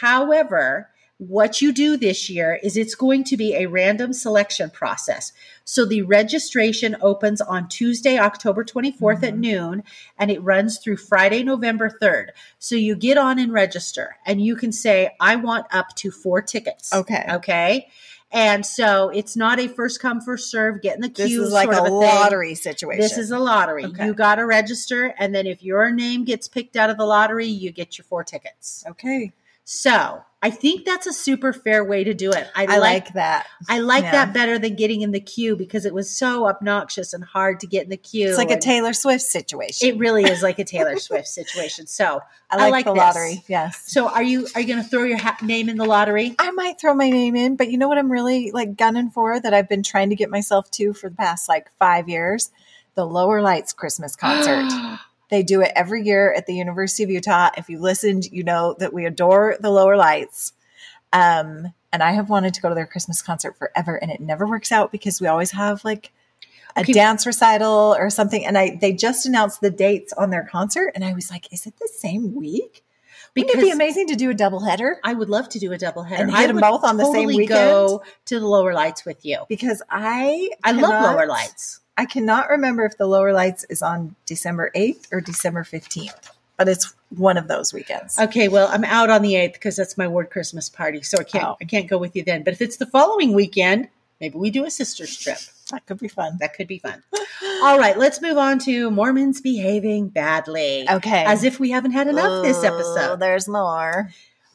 However, what you do this year is it's going to be a random selection process. So the registration opens on Tuesday, October 24th at Mhm. noon, and it runs through Friday, November 3rd. So you get on and register, and you can say, I want up to four tickets. Okay. Okay. And so it's not a first come, first serve, get in the queue. This is like sort a of thing. lottery situation. This is a lottery. Okay. You got to register, and then if your name gets picked out of the lottery, you get your four tickets. okay. So I think that's a super fair way to do it. I, I like, like that. I like yeah. that better than getting in the queue because it was so obnoxious and hard to get in the queue. It's like a Taylor Swift situation. It really is like a Taylor Swift situation. So, I I like, like the this. lottery. Yes. so are you are you going to throw your ha- name in the lottery? I might throw my name in, but you know what I'm really like gunning for that I've been trying to get myself to for the past like five years? The Lower Lights Christmas concert. they do it every year at the University of Utah. If you listened, you know that we adore the Lower Lights. Um, and I have wanted to go to their Christmas concert forever, and it never works out because we always have like a Okay. dance recital or something. And I they just announced the dates on their concert, and I was like, is it the same week? Wouldn't it be amazing to do a double header? I would love to do a double header. And I hit 'em would both on the same totally Go to the lower lights with you. Because I I love lower lights. I cannot remember if the lower lights is on December 8th or December 15th, but it's one of those weekends. Okay, well, I'm out on the eighth because that's my word Christmas party, so I can't Oh. I can't go with you then. But if it's the following weekend, maybe we do a sisters trip. That could be fun. That could be fun. All right, let's move on to Mormons behaving badly. Okay. As if we haven't had enough this episode. Oh, episode. There's more.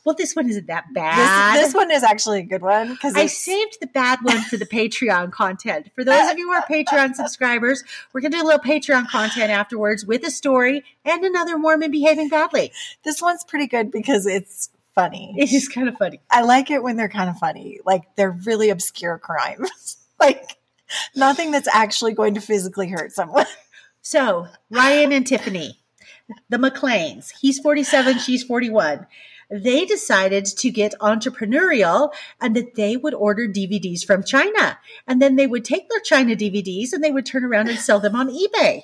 Well, this one isn't that This, bad. this one is actually a good one because I saved the bad one for the Patreon content. For those of you who are Patreon subscribers, we're going to do a little Patreon content afterwards with a story and another Mormon behaving badly. this one's pretty good because it's funny. It is just kind of funny. I like it when they're kind of funny. Like they're really obscure crimes. like nothing that's actually going to physically hurt someone. So, Ryan and Tiffany, the McLeans, he's 47, she's 41. They decided to get entrepreneurial and that they would order DVDs from China. And then they would take their China DVDs and they would turn around and sell them on eBay.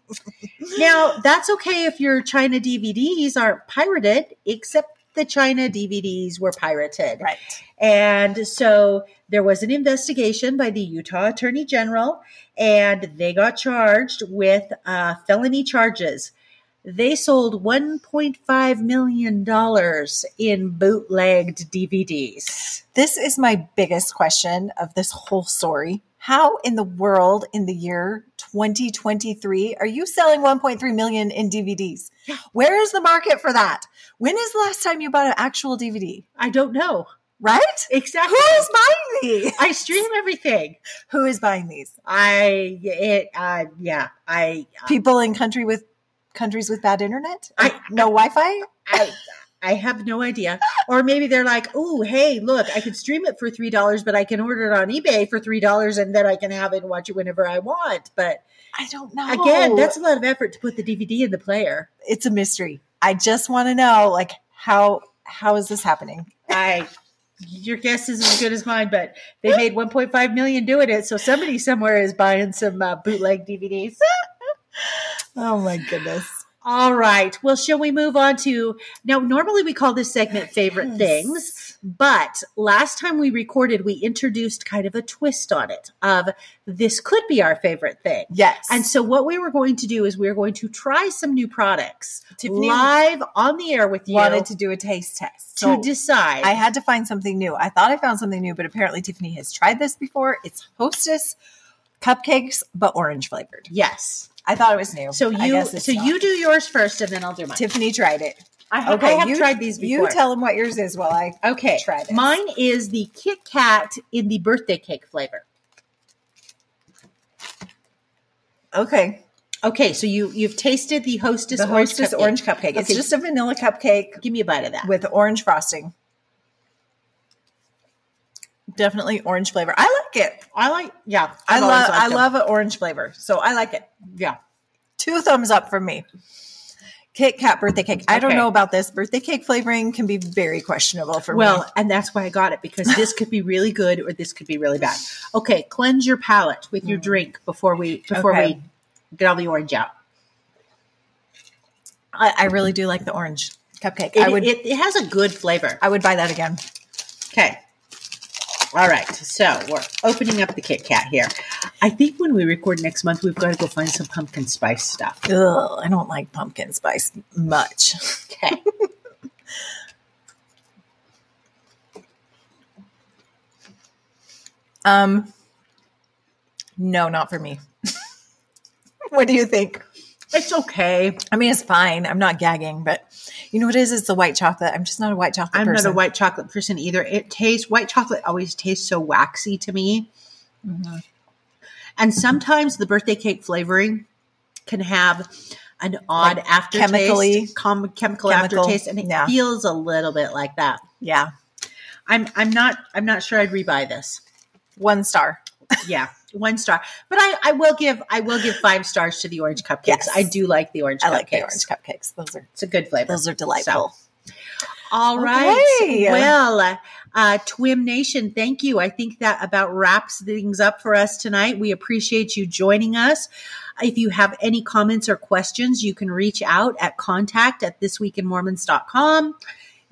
now, that's okay if your China DVDs aren't pirated, except the China DVDs were pirated. Right. And so there was an investigation by the Utah Attorney General, and they got charged with uh, felony charges. They sold $1.5 million in bootlegged DVDs. This is my biggest question of this whole story. How in the world in the year 2023 are you selling 1.3 million in DVDs? Yeah. Where is the market for that? When is the last time you bought an actual DVD? I don't know. Right? Exactly. Who is buying these? I stream everything. Who is buying these? I it uh yeah, I People in country with countries with bad internet? I- no Wi-Fi? I I have no idea. Or maybe they're like, "Oh, hey, look, I can stream it for three dollars, but I can order it on eBay for three dollars, and then I can have it and watch it whenever I want." But I don't know. again, that's a lot of effort to put the DVD in the player. it's a mystery. I just want to know like how how is this happening? I, your guess is as good as mine, but they made 1.5 million doing it, so somebody somewhere is buying some uh, bootleg DVDs. Oh my goodness. All right. Well, shall we move on to now? Normally we call this segment favorite Yes. things, but last time we recorded, we introduced kind of a twist on it of this could be our favorite thing. Yes. And so what we were going to do is we are going to try some new products Tiffany live on the air with you wanted to do a taste test. to So decide. I had to find something new. I thought I found something new, but apparently Tiffany has tried this before. It's Hostess cupcakes, but orange flavored. yes. I thought it was new. So you so not. you do yours first, and then I'll do mine. Tiffany tried it. I, Okay, I have you, tried these before. You tell them what yours is while I okay, try this. mine is the Kit Kat in the birthday cake flavor. Okay. Okay, so you you've tasted the Hostess The orange Hostess cupcake. orange cupcake. It's just a vanilla cupcake Give me a bite of that. with orange frosting. Definitely orange flavor. I like it. I like, yeah, I I've love I them. love an orange flavor. So I like it. yeah. Two thumbs up from me. Kit Kat birthday cake. I don't know about this. Birthday cake flavoring can be very questionable for Well, me. Well, and that's why I got it because this could be really good or this could be really bad. Okay, cleanse your palate with your drink before we before Mm. Okay. we get all the orange out. I, I really do like the orange cupcake. It, I would it, it has a good flavor. I would buy that again. Okay. All right. So we're opening up the Kit Kat here. I think when we record next month, we've got to go find some pumpkin spice stuff. Ugh, I don't like pumpkin spice much. Okay. Um no, not for me. what do you think? it's okay. I mean, it's fine. I'm not gagging, but you know what it is? It's the white chocolate. I'm just not a white chocolate I'm person. not a white chocolate person either. It tastes white chocolate always tastes so waxy to me. Mm-hmm. And sometimes the birthday cake flavoring can have an odd Like aftertaste, chemically- com- chemical, chemical, aftertaste, and it yeah. feels a little bit like that. Yeah. I'm I'm not I'm not sure I'd rebuy this. One star. Yeah, one star. But I, I will give I will give five stars to the orange cupcakes. Yes. I do like the orange I cupcakes. like the orange cupcakes. Those are It's a good flavor. those are delightful. All right. Okay. Well, uh, uh, Twim Nation, thank you. I think that about wraps things up for us tonight. We appreciate you joining us. If you have any comments or questions, you can reach out at contact at thisweekinmormons.com.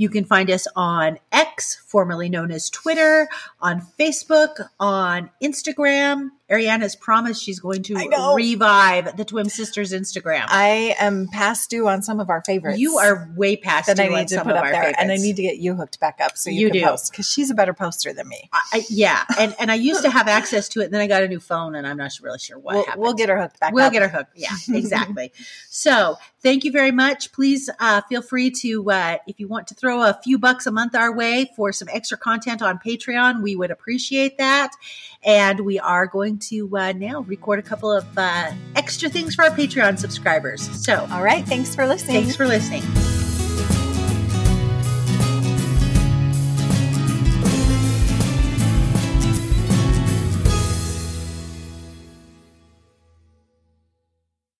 You can find us on X, formerly known as Twitter, on Facebook, on Instagram. Ariana has promised she's going to revive the Twin Sisters Instagram. I am past due on some of our favorites. you are way past that I due on need to some put of up our there, and I need to get you hooked back up so you, You can do. post because she's a better poster than me. I, I- yeah, and and I used to have access to it, and then I got a new phone, and I'm not really sure what We'll, happened. we'll get her hooked back. We'll up. get her hooked. Yeah, exactly. so thank you very much. Please uh, feel free to, uh, if you want to throw a few bucks a month our way for some extra content on Patreon, we would appreciate that. And we are going to uh, now record a couple of uh, extra things for our Patreon subscribers. So All right. Thanks for listening. thanks for listening.